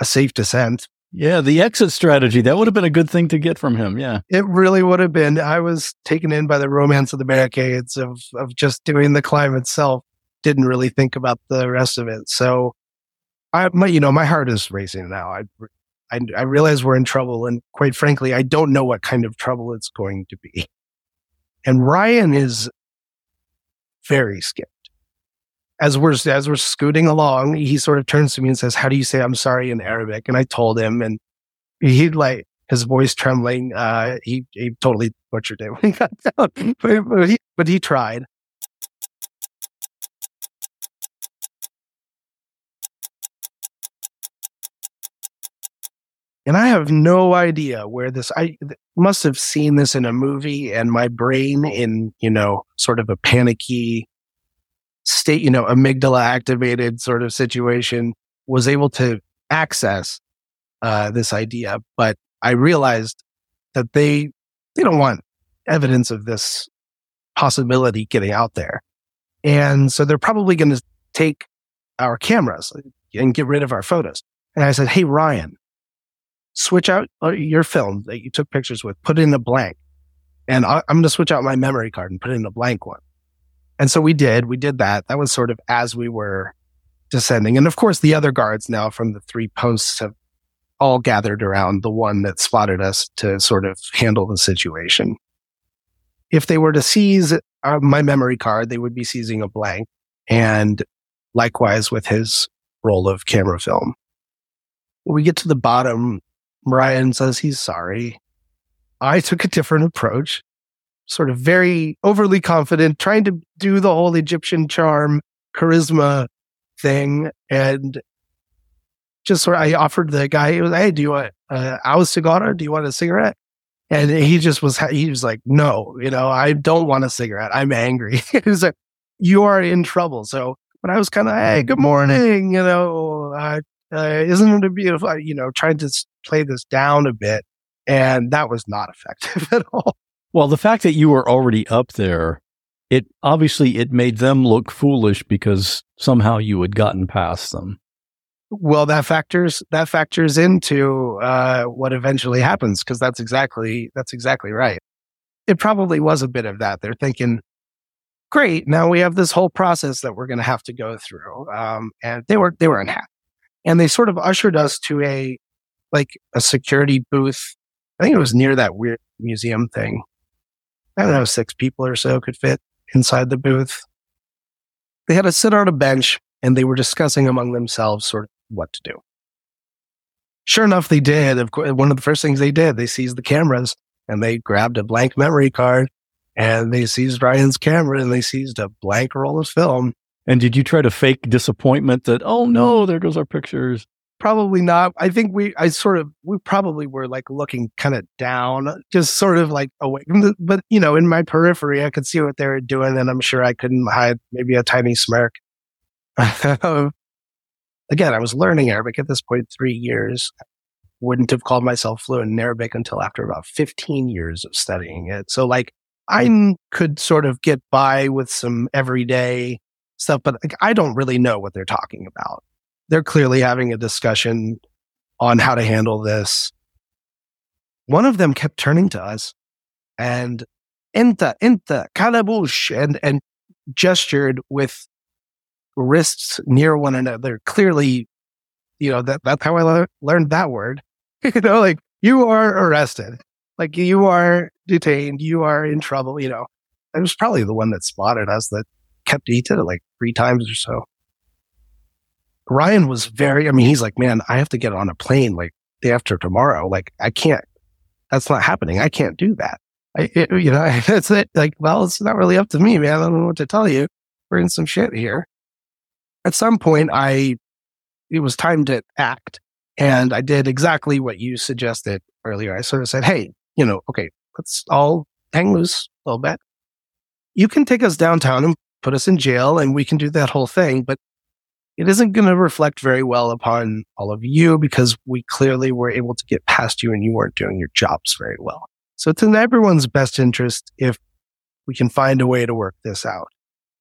a safe descent Yeah, the exit strategy. That would have been a good thing to get from him. Yeah. it really would have been i was taken in by the romance of the barricades of of just doing the climb itself didn't really think about the rest of it so I, my, you know, my heart is racing now. I, I, I realize we're in trouble, and quite frankly, I don't know what kind of trouble it's going to be. And Ryan is very scared. As we're as we're scooting along, he sort of turns to me and says, "How do you say I'm sorry in Arabic?" And I told him, and he like his voice trembling. Uh, he he totally butchered it when he got (laughs) down, but he but he tried. And I have no idea where this, I must have seen this in a movie and my brain in, you know, sort of a panicky state, you know, amygdala activated sort of situation was able to access uh, this idea. But I realized that they, they don't want evidence of this possibility getting out there. And so they're probably going to take our cameras and get rid of our photos. And I said, Hey, Ryan, switch out uh, your film that you took pictures with, put in a blank. And I, am going to switch out my memory card and put in a blank one. And so we did, we did that. That was sort of as we were descending. And of course, the other guards now from the three posts have all gathered around the one that spotted us to sort of handle the situation. If they were to seize uh, my memory card, they would be seizing a blank. And likewise with his roll of camera film. When we get to the bottom, Ryan says he's sorry. I took a different approach, sort of very overly confident, trying to do the whole Egyptian charm, charisma thing. And just sort of, I offered the guy, was, Hey, do you want a cigar? Do you want a cigarette? And he just was, he was like, no, you know, I don't want a cigarette. I'm angry. (laughs) he was like, you are in trouble. So when I was kind of, Hey, good morning, you know, uh, uh, isn't it a beautiful, you know, trying to play this down a bit. And that was not effective (laughs) at all. Well, the fact that you were already up there, it obviously it made them look foolish because somehow you had gotten past them. Well, that factors that factors into uh, what eventually happens because that's exactly that's exactly right. It probably was a bit of that. They're thinking, great, now we have this whole process that we're going to have to go through, um, and they were they were unhappy, and they sort of ushered us to a like a security booth. I think it was near that weird museum thing. I don't know, six people or so could fit inside the booth. They had to sit on a bench and they were discussing among themselves sort of what to do. Sure enough, they did. Of course, one of the first things they did, they seized the cameras and they grabbed a blank memory card and they seized Ryan's camera and they seized a blank roll of film. And did you try to fake disappointment that, oh no, there goes our pictures? Probably not. I think we, I sort of, we probably were like looking kind of down, just sort of like away but you know, in my periphery, I could see what they were doing and I'm sure I couldn't hide maybe a tiny smirk. (laughs) Again, I was learning Arabic at this point, three years. Wouldn't have called myself fluent in Arabic until after about 15 years of studying it. So like I could sort of get by with some everyday stuff, but like, I don't really know what they're talking about they're clearly having a discussion on how to handle this. One of them kept turning to us and inta, inta, kalabush, and, and gestured with wrists near one another. Clearly, you know, that, that's how I le- learned that word. (laughs) you know, like you are arrested, like you are detained, you are in trouble, you know. I was probably the one that spotted us that kept, did it like three times or so. Ryan was very, I mean, he's like, man, I have to get on a plane like day after tomorrow. Like, I can't, that's not happening. I can't do that. I, it, you know, (laughs) that's it. Like, well, it's not really up to me, man. I don't know what to tell you. We're in some shit here. At some point, I, it was time to act. And I did exactly what you suggested earlier. I sort of said, Hey, you know, okay, let's all hang loose a little bit. You can take us downtown and put us in jail and we can do that whole thing. But it isn't going to reflect very well upon all of you because we clearly were able to get past you and you weren't doing your jobs very well. So it's in everyone's best interest if we can find a way to work this out.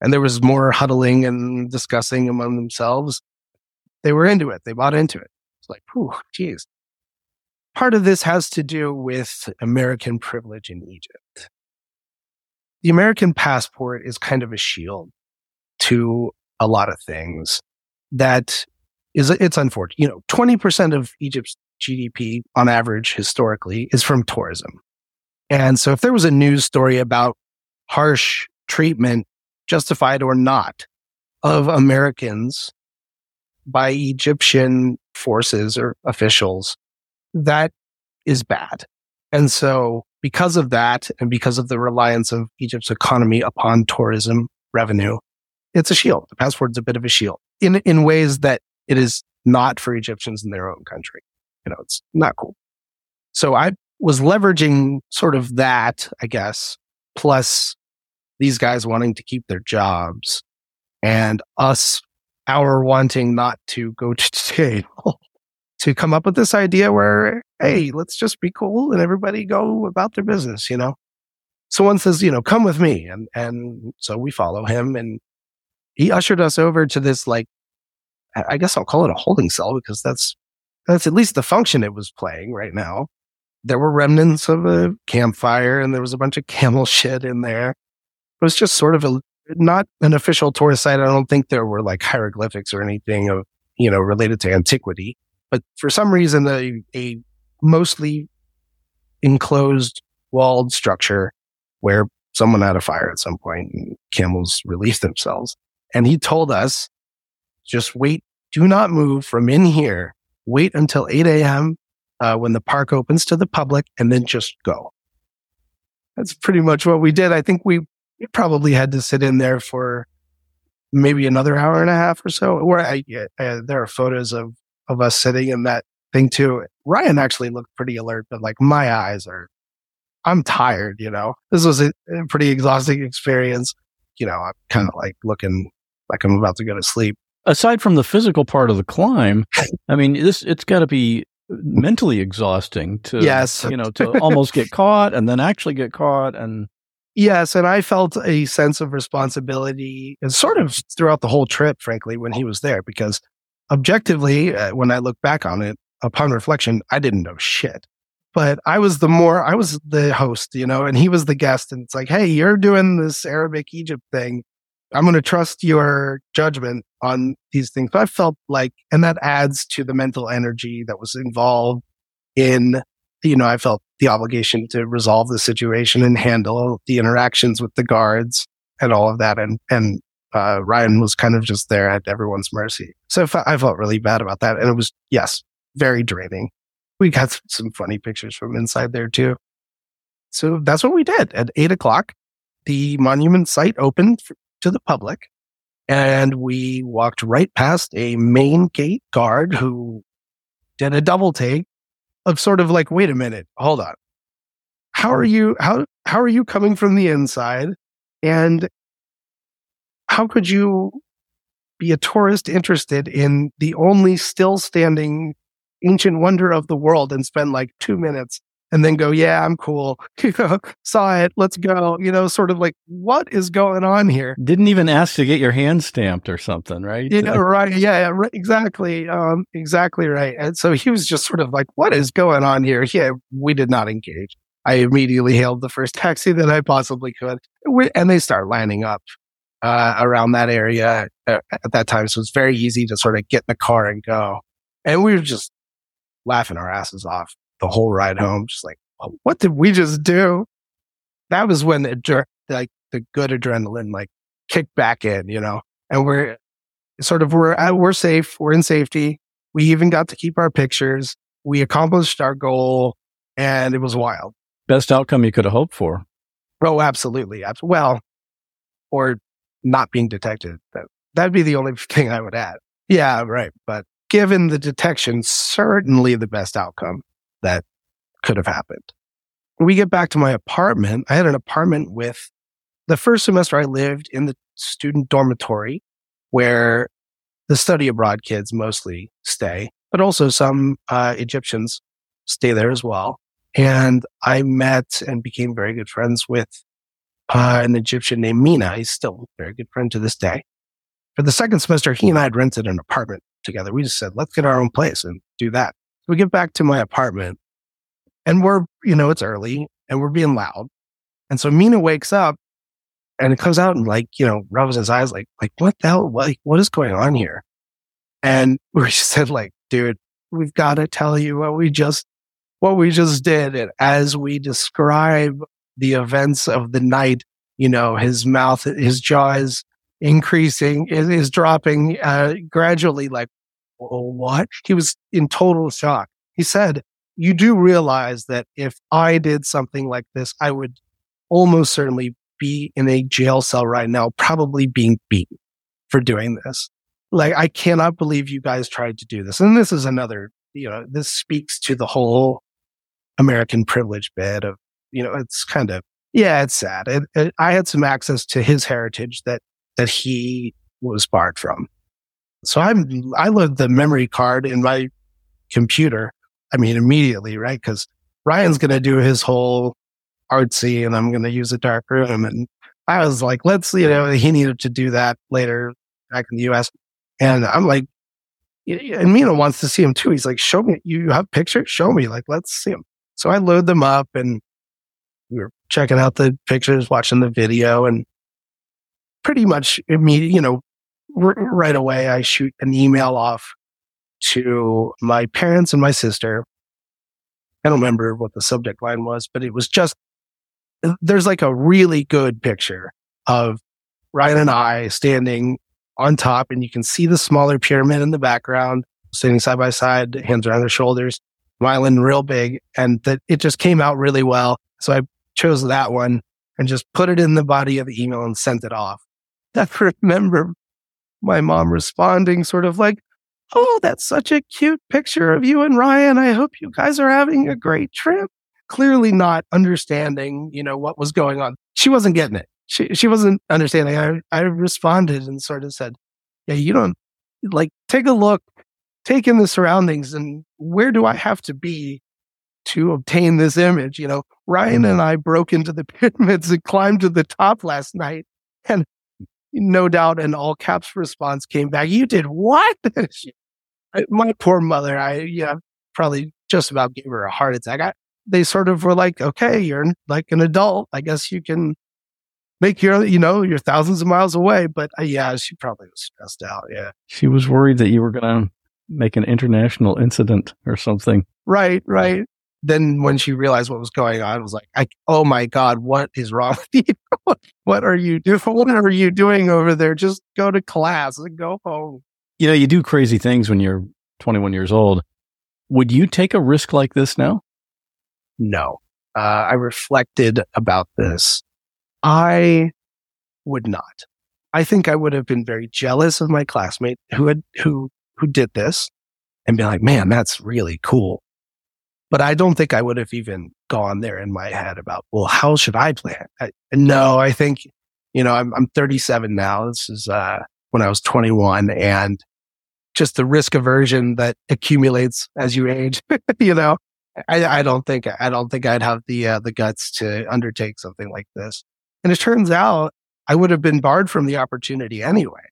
And there was more huddling and discussing among themselves. They were into it. They bought into it. It's like, whew, geez. Part of this has to do with American privilege in Egypt. The American passport is kind of a shield to a lot of things that is it's unfortunate. You know, 20% of Egypt's GDP on average historically is from tourism. And so if there was a news story about harsh treatment, justified or not, of Americans by Egyptian forces or officials, that is bad. And so because of that and because of the reliance of Egypt's economy upon tourism revenue, it's a shield. The passport's a bit of a shield in, in ways that it is not for Egyptians in their own country. You know, it's not cool. So I was leveraging sort of that, I guess, plus these guys wanting to keep their jobs and us, our wanting not to go to (laughs) jail to come up with this idea where, hey, let's just be cool and everybody go about their business, you know? So one says, you know, come with me. And, and so we follow him and he ushered us over to this, like, I guess I'll call it a holding cell because that's, that's at least the function it was playing right now. There were remnants of a campfire and there was a bunch of camel (laughs) shit in there. It was just sort of a, not an official tourist site. I don't think there were like hieroglyphics or anything of, you know, related to antiquity, but for some reason, a, a mostly enclosed walled structure where someone had a fire at some point and camels released themselves. And he told us, just wait, do not move from in here. Wait until 8 a.m. Uh, when the park opens to the public and then just go. That's pretty much what we did. I think we, we probably had to sit in there for maybe another hour and a half or so. Or I, there are photos of, of us sitting in that thing too. Ryan actually looked pretty alert, but like my eyes are, I'm tired, you know, this was a, a pretty exhausting experience. You know, I'm kind of like looking like I'm about to go to sleep. Aside from the physical part of the climb, (laughs) I mean, this, it's got to be mentally exhausting to, yes. you know, to almost get caught and then actually get caught. And yes, and I felt a sense of responsibility and sort of throughout the whole trip, frankly, when he was there, because objectively, uh, when I look back on it, upon reflection, I didn't know shit. But I was the more, I was the host, you know, and he was the guest. And it's like, hey, you're doing this Arabic Egypt thing. I'm going to trust your judgment on these things. But I felt like, and that adds to the mental energy that was involved in, you know, I felt the obligation to resolve the situation and handle the interactions with the guards and all of that. And, and, uh, Ryan was kind of just there at everyone's mercy. So I felt really bad about that. And it was, yes, very draining. We got (laughs) some funny pictures from inside there too. So that's what we did at eight o'clock. The monument site opened to the public and we walked right past a main gate guard who did a double take of sort of like, wait a minute, hold on. How are you, how, how are you coming from the inside? And how could you be a tourist interested in the only still standing ancient wonder of the world and spend like two minutes and then go, yeah, I'm cool. (laughs) You know, Saw it. Let's go. You know, sort of like, what is going on here? Didn't even ask to get your hand stamped or something, right? Yeah, right. Yeah, yeah right, exactly. Um, exactly right. And so he was just sort of like, what is going on here? Yeah, we did not engage. I immediately hailed the first taxi that I possibly could. And they start lining up uh, around that area uh, at that time. So it's very easy to sort of get in the car and go. And we were just laughing our asses off the whole ride home. Just like, what did we just do? That was when the, like the good adrenaline like kicked back in, you know, and we're sort of, we're, we're safe. We're in safety. We even got to keep our pictures. We accomplished our goal and it was wild. Best outcome you could have hoped for. Oh, absolutely. Well, or not being detected. That, that'd be the only (laughs) thing I would add. Yeah, right. But given the detection, certainly the best outcome that could have happened. We get back to my apartment, I had an apartment with the first semester I lived in the student dormitory where the study abroad kids mostly stay, but also some uh, Egyptians stay there as well. And I met and became very good friends with uh, an Egyptian named Mina. He's still a very good friend to this day. For the second semester, he and I had rented an apartment together. We just said, let's get our own place and do that. So we get back to my apartment and we're, you know, it's early and we're being loud. And so Mina wakes up and it comes out and like, you know, rubs his eyes like, like, what the hell? What, what is going on here? And (laughs) we said like, dude, we've got to tell you what we just, what we just did. And as we describe the events of the night, you know, his mouth, his jaw is increasing, is, is dropping uh, gradually. Like, what? He was in total shock. He said, you do realize that if I did something like this, I would almost certainly be in a jail cell right now, probably being beaten for doing this. Like, I cannot believe you guys tried to do this. And this is another you know, this speaks to the whole American privilege bit of, you know, it's kind of, yeah, it's sad. It, it, I had some access to his heritage that, that he was barred from. So I'm, I load the memory card in my computer. I mean, immediately, right? Cause Ryan's going to do his whole artsy and I'm going to use a dark room. And I was like, let's, you know, he needed to do that later back in the US. And I'm like, and Mina wants to see him too. He's like, show me, you have pictures? Show me. Like, let's see them. So I load them up and we were checking out the pictures, watching the video and pretty much immediately, you know, right away, I shoot an email off to my parents and my sister. I don't remember what the subject line was, but it was just, there's like a really good picture of Ryan and I standing on top and you can see the smaller pyramid in the background, sitting side by side, hands around their shoulders, smiling real big. And that it just came out really well. So I chose that one and just put it in the body of the email and sent it off. (laughs) I remember my mom responding sort of like, Oh, that's such a cute picture of you and Ryan. I hope you guys are having a great trip. Clearly not understanding, you know, what was going on. She wasn't getting it she she wasn't understanding. I I responded and sort of said, "Yeah, you don't like take a look, take in the surroundings, and where do I have to be to obtain this image?" You know, Ryan and I broke into the (laughs) pyramids and climbed to the top last night, and no doubt an all caps response came back. You did what? (laughs) My poor mother. I yeah, probably just about gave her a heart attack. I, they sort of were like, "Okay, you're like an adult. I guess you can." make your, you know, you're thousands of miles away. But uh, yeah, she probably was stressed out. Yeah. She was worried that you were going to make an international incident or something. Right, right. Then when she realized what was going on, it was like, I, oh my God, what is wrong with (laughs) you? what are you doing? (laughs) What are you doing over there? Just go to class and go home. You know, you do crazy things when you're 21 years old. Would you take a risk like this now? No. Uh, I reflected about this I would not. I think I would have been very jealous of my classmate who had, who, who did this and be like, man, that's really cool. But I don't think I would have even gone there in my head about, well, how should I plan? I, no, I think, you know, I'm, I'm 37 now. This is, uh, when I was 21 and just the risk aversion that accumulates as you age, (laughs) you know, I, I don't think, I don't think I'd have the, uh, the guts to undertake something like this. And it turns out I would have been barred from the opportunity anyway.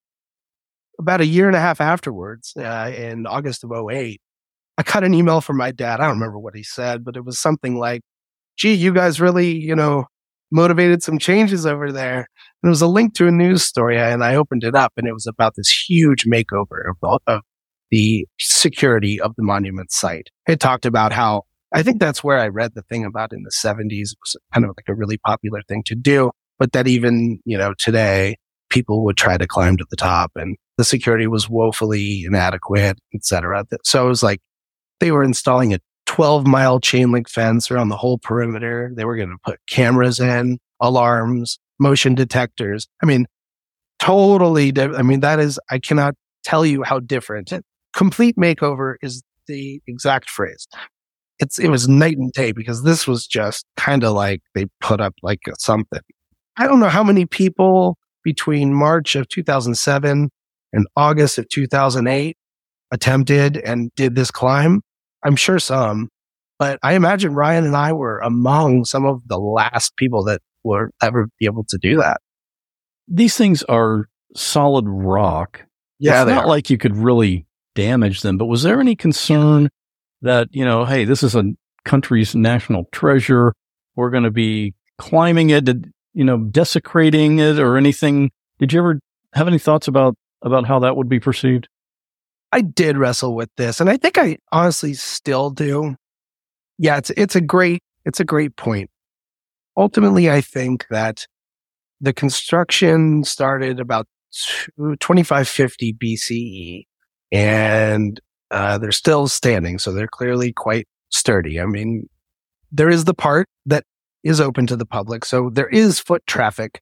About a year and a half afterwards, uh, in August of 08, I got an email from my dad. I don't remember what he said, but it was something like, gee, you guys really, you know, motivated some changes over there. And it was a link to a news story. And I opened it up and it was about this huge makeover of the, of the security of the monument site. It talked about how I think that's where I read the thing about in the 70s. It was kind of like a really popular thing to do but that even, you know, today people would try to climb to the top and the security was woefully inadequate, etc. So it was like they were installing a 12 mile chain link fence around the whole perimeter. They were going to put cameras in, alarms, motion detectors. I mean, totally. Di- I mean, that is, I cannot tell you how different. Complete makeover is the exact phrase. It's, it was night and day because this was just kind of like they put up like something. I don't know how many people between March of 2007 and August of 2008 attempted and did this climb. I'm sure some, but I imagine Ryan and I were among some of the last people that will ever be able to do that. These things are solid rock. Yeah, it's not are. like you could really damage them. But was there any concern that you know, hey, this is a country's national treasure. We're going to be climbing it. You know, desecrating it or anything. Did you ever have any thoughts about about how that would be perceived? I did wrestle with this, and I think I honestly still do. Yeah, it's it's a great it's a great point. Ultimately, I think that the construction started about 2550 BCE, and uh, they're still standing, so they're clearly quite sturdy. I mean, there is the part that is open to the public. So there is foot traffic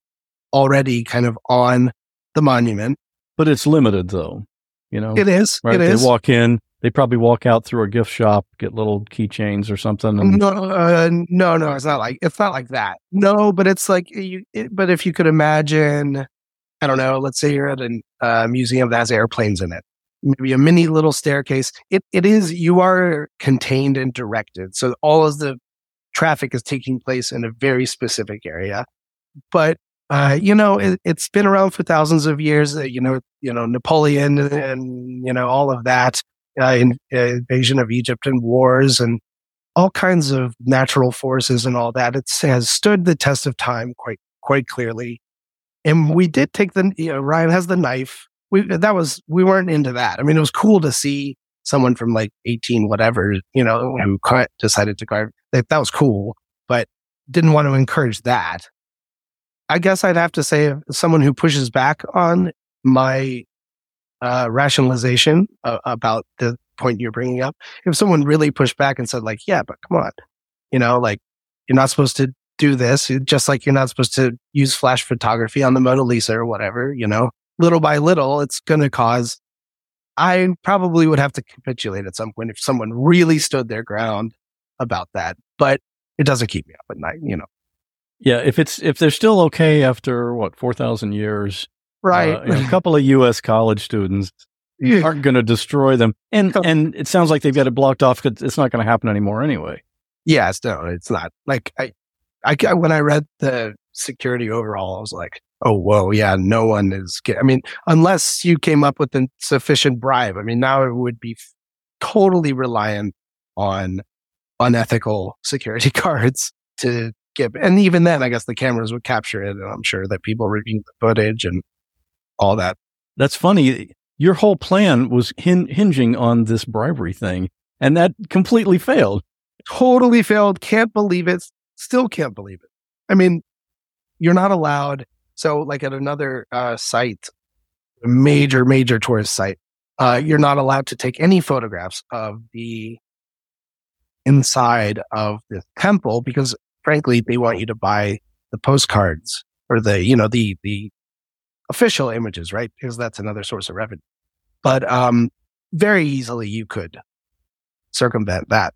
already kind of on the monument. But it's limited though. You know, it is. Right? It they is. walk in, They probably walk out through a gift shop, get little keychains or something. And No, uh, no, no. It's not like it's not like that. No, but it's like you. It, but if you could imagine, I don't know. Let's say you're at a uh, museum that has airplanes in it, maybe a mini little staircase. It it is you are contained and directed, so all of the traffic is taking place in a very specific area. But uh, you know, it, it's been around for thousands of years. Uh, you know, you know Napoleon and, and you know all of that uh, in, uh, invasion of Egypt and wars and all kinds of natural forces and all that. It has stood the test of time quite quite clearly. And we did take the you know, Ryan has the knife. We that was we weren't into that. I mean, it was cool to see someone from like eighteen whatever you know who decided to carve. That that was cool, but didn't want to encourage that. I guess I'd have to say someone who pushes back on my uh, rationalization uh, about the point you're bringing up. If someone really pushed back and said, like, yeah, but come on, you know, like you're not supposed to do this, just like you're not supposed to use flash photography on the Mona Lisa or whatever, you know, little by little, it's going to cause. I probably would have to capitulate at some point if someone really stood their ground about that, but it doesn't keep me up at night, you know. Yeah, if it's if they're still okay after what four thousand years, right? Uh, you know, a couple of U.S. college students aren't going to destroy them, and and it sounds like they've got it blocked off because it's not going to happen anymore anyway. Yes, no, it's not. Like I, I when I read the security overall, I was like, oh, whoa, yeah, no one is. Get, I mean, unless you came up with a sufficient bribe. I mean, now it would be totally reliant on unethical security (laughs) guards to get. And even then, I guess the cameras would capture it, and I'm sure that people reviewed the footage and all that. That's funny. Your whole plan was hin- hinging on this bribery thing, and that completely failed. totally failed. Can't believe it. Still can't believe it. I mean, you're not allowed. So, like at another uh, site, a major, major tourist site, uh, you're not allowed to take any photographs of the inside of the temple because, frankly, they want you to buy the postcards or the, you know, the the official images, right? Because that's another source of revenue. But um, very easily you could circumvent that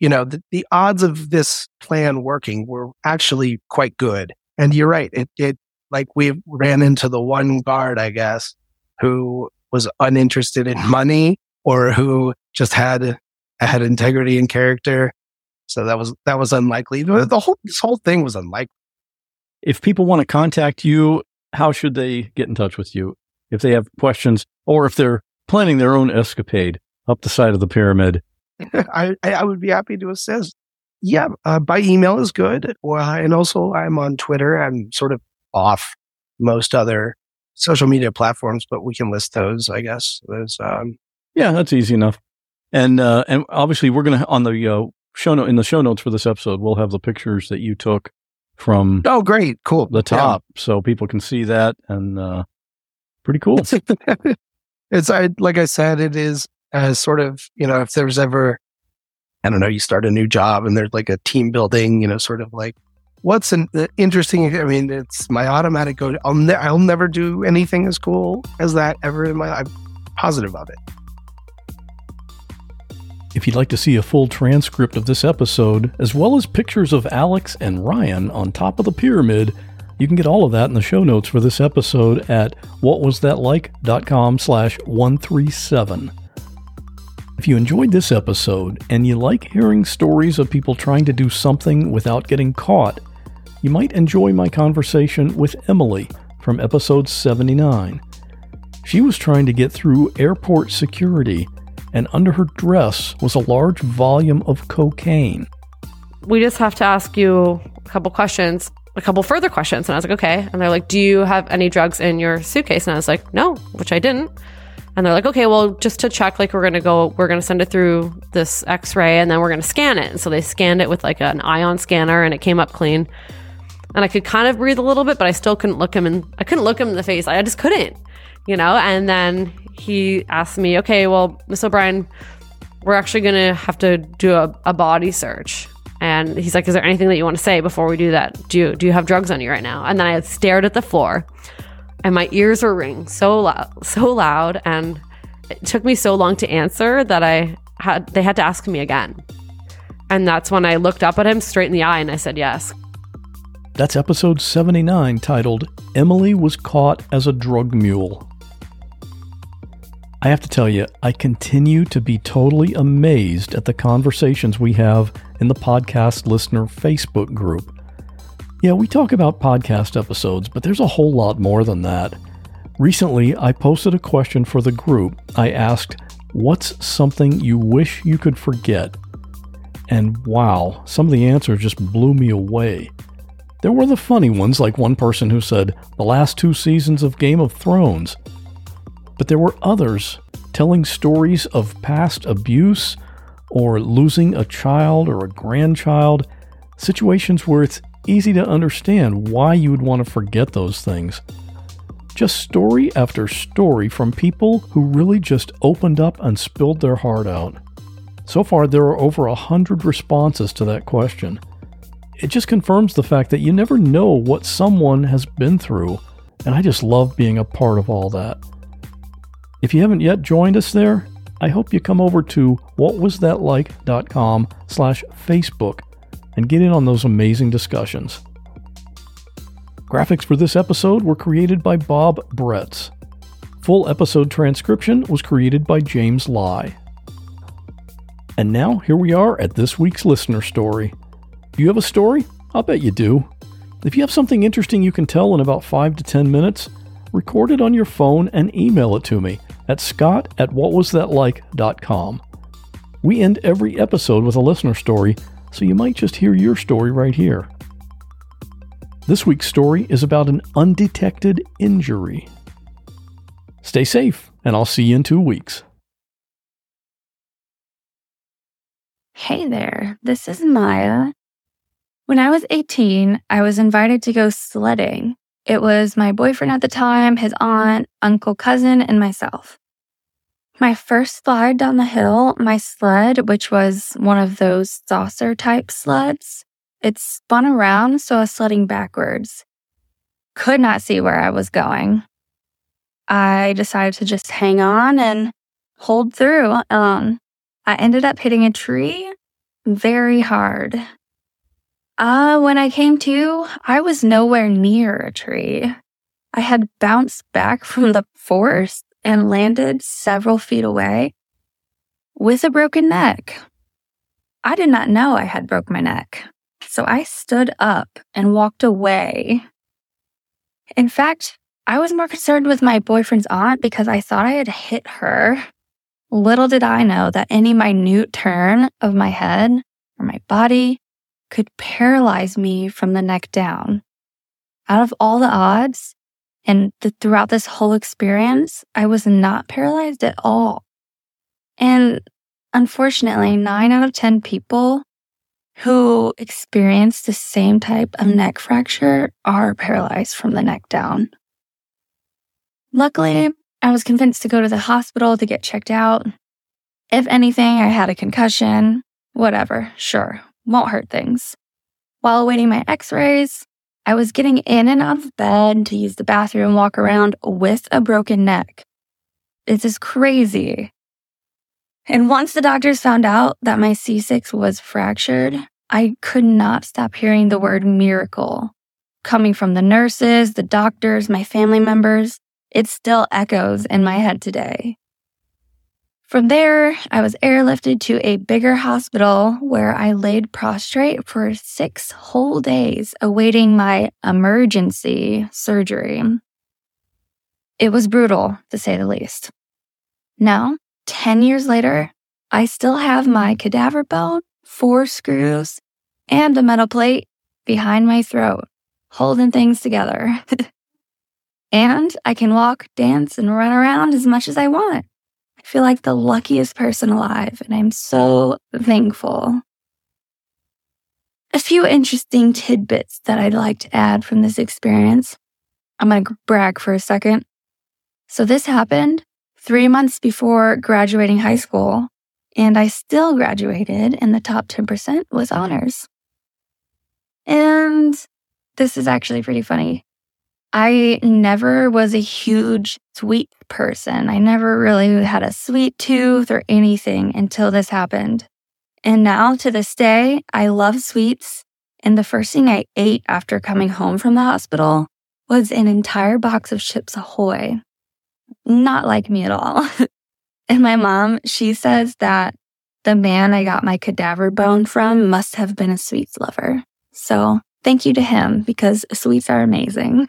you know, the, the odds of this plan working were actually quite good. And you're right. It, it, like we ran into the one guard, I guess, who was uninterested in money or who just had, had integrity and character. So that was, that was unlikely. The, whole, this whole thing was unlikely. If people want to contact you, how should they get in touch with you? If they have questions or if they're planning their own escapade up the side of the pyramid, (laughs) I, I would be happy to assist. Yeah, uh, by email is good. Well, and also I'm on Twitter. I'm sort of off most other social media platforms, but we can list those, I guess. There's, um, Yeah, that's easy enough. And uh, and obviously we're gonna on the uh, show note in the show notes for this episode, we'll have the pictures that you took from oh, great, cool, the top, so people can see that and uh, pretty cool. (laughs) it's I, like I said, it is as sort of you know if there's ever I don't know you start a new job and there's like a team building, you know, sort of like what's an uh, interesting. I mean, it's my automatic go. I'll ne- I'll never do anything as cool as that ever in my. I'm positive of it. If you'd like to see a full transcript of this episode, as well as pictures of Alex and Ryan on top of the pyramid, you can get all of that in the show notes for this episode at whatwasthatlike.com slash 137. If you enjoyed this episode and you like hearing stories of people trying to do something without getting caught, you might enjoy my conversation with Emily from episode 79. She was trying to get through airport security, and under her dress was a large volume of cocaine. We just have to ask you a couple questions, a couple further questions. And I was like, okay. And they're like, do you have any drugs in your suitcase? And I was like, no, which I didn't. And they're like, okay, well, just to check, like, we're going to go, we're going to send it through this x ray and then we're going to scan it. And so they scanned it with like an ion scanner and it came up clean. And I could kind of breathe a little bit, but I still couldn't look him in, I couldn't look him in the face. I just couldn't, you know? And then he asked me, okay, well, Miss O'Brien, we're actually going to have to do a, a body search. And he's like, is there anything that you want to say before we do that? Do you, do you have drugs on you right now? And then I stared at the floor and my ears were ringing so loud, so loud. And it took me so long to answer that I had they had to ask me again. And that's when I looked up at him straight in the eye and I said yes. That's episode 79 titled Emily Was Caught as a Drug Mule. I have to tell you, I continue to be totally amazed at the conversations we have in the podcast listener Facebook group. Yeah, we talk about podcast episodes, but there's a whole lot more than that. Recently, I posted a question for the group. I asked, What's something you wish you could forget? And wow, some of the answers just blew me away. There were the funny ones, like one person who said, The last two seasons of Game of Thrones. But there were others telling stories of past abuse or losing a child or a grandchild, situations where it's easy to understand why you would want to forget those things. Just story after story from people who really just opened up and spilled their heart out. So far, there are over a hundred responses to that question. It just confirms the fact that you never know what someone has been through, and I just love being a part of all that. If you haven't yet joined us there, I hope you come over to whatwasthatlike.com slash Facebook and get in on those amazing discussions. Graphics for this episode were created by Bob Bretz. Full episode transcription was created by James Lai. And now, here we are at this week's listener story. You have a story? I'll bet you do. If you have something interesting you can tell in about 5 to 10 minutes, record it on your phone and email it to me at scott at whatwasthatlike.com. We end every episode with a listener story, so you might just hear your story right here. This week's story is about an undetected injury. Stay safe, and I'll see you in two weeks. Hey there, this is Maya. When I was 18, I was invited to go sledding. It was my boyfriend at the time, his aunt, uncle, cousin, and myself. My first slide down the hill, my sled, which was one of those saucer type sleds, it spun around, so I was sledding backwards. Could not see where I was going. I decided to just hang on and hold through. Um, I ended up hitting a tree very hard. Uh, when I came to, I was nowhere near a tree. I had bounced back from the force and landed several feet away with a broken neck. I did not know I had broke my neck, so I stood up and walked away. In fact, I was more concerned with my boyfriend's aunt because I thought I had hit her. Little did I know that any minute turn of my head or my body could paralyze me from the neck down. Out of all the odds, and th- throughout this whole experience, I was not paralyzed at all. And unfortunately, nine out of 10 people who experience the same type of neck fracture are paralyzed from the neck down. Luckily, I was convinced to go to the hospital to get checked out. If anything, I had a concussion. Whatever, sure, won't hurt things. While awaiting my x rays, I was getting in and out of bed to use the bathroom walk around with a broken neck. It's just crazy. And once the doctors found out that my C6 was fractured, I could not stop hearing the word miracle. Coming from the nurses, the doctors, my family members, it still echoes in my head today. From there, I was airlifted to a bigger hospital where I laid prostrate for six whole days awaiting my emergency surgery. It was brutal, to say the least. Now, 10 years later, I still have my cadaver bone, four screws, and a metal plate behind my throat, holding things together. (laughs) and I can walk, dance, and run around as much as I want. I feel like the luckiest person alive, and I'm so thankful. A few interesting tidbits that I'd like to add from this experience. I'm going to brag for a second. So, this happened three months before graduating high school, and I still graduated in the top 10% with honors. And this is actually pretty funny. I never was a huge sweet person. I never really had a sweet tooth or anything until this happened. And now to this day, I love sweets. And the first thing I ate after coming home from the hospital was an entire box of Chips Ahoy. Not like me at all. (laughs) and my mom, she says that the man I got my cadaver bone from must have been a sweets lover. So thank you to him because sweets are amazing.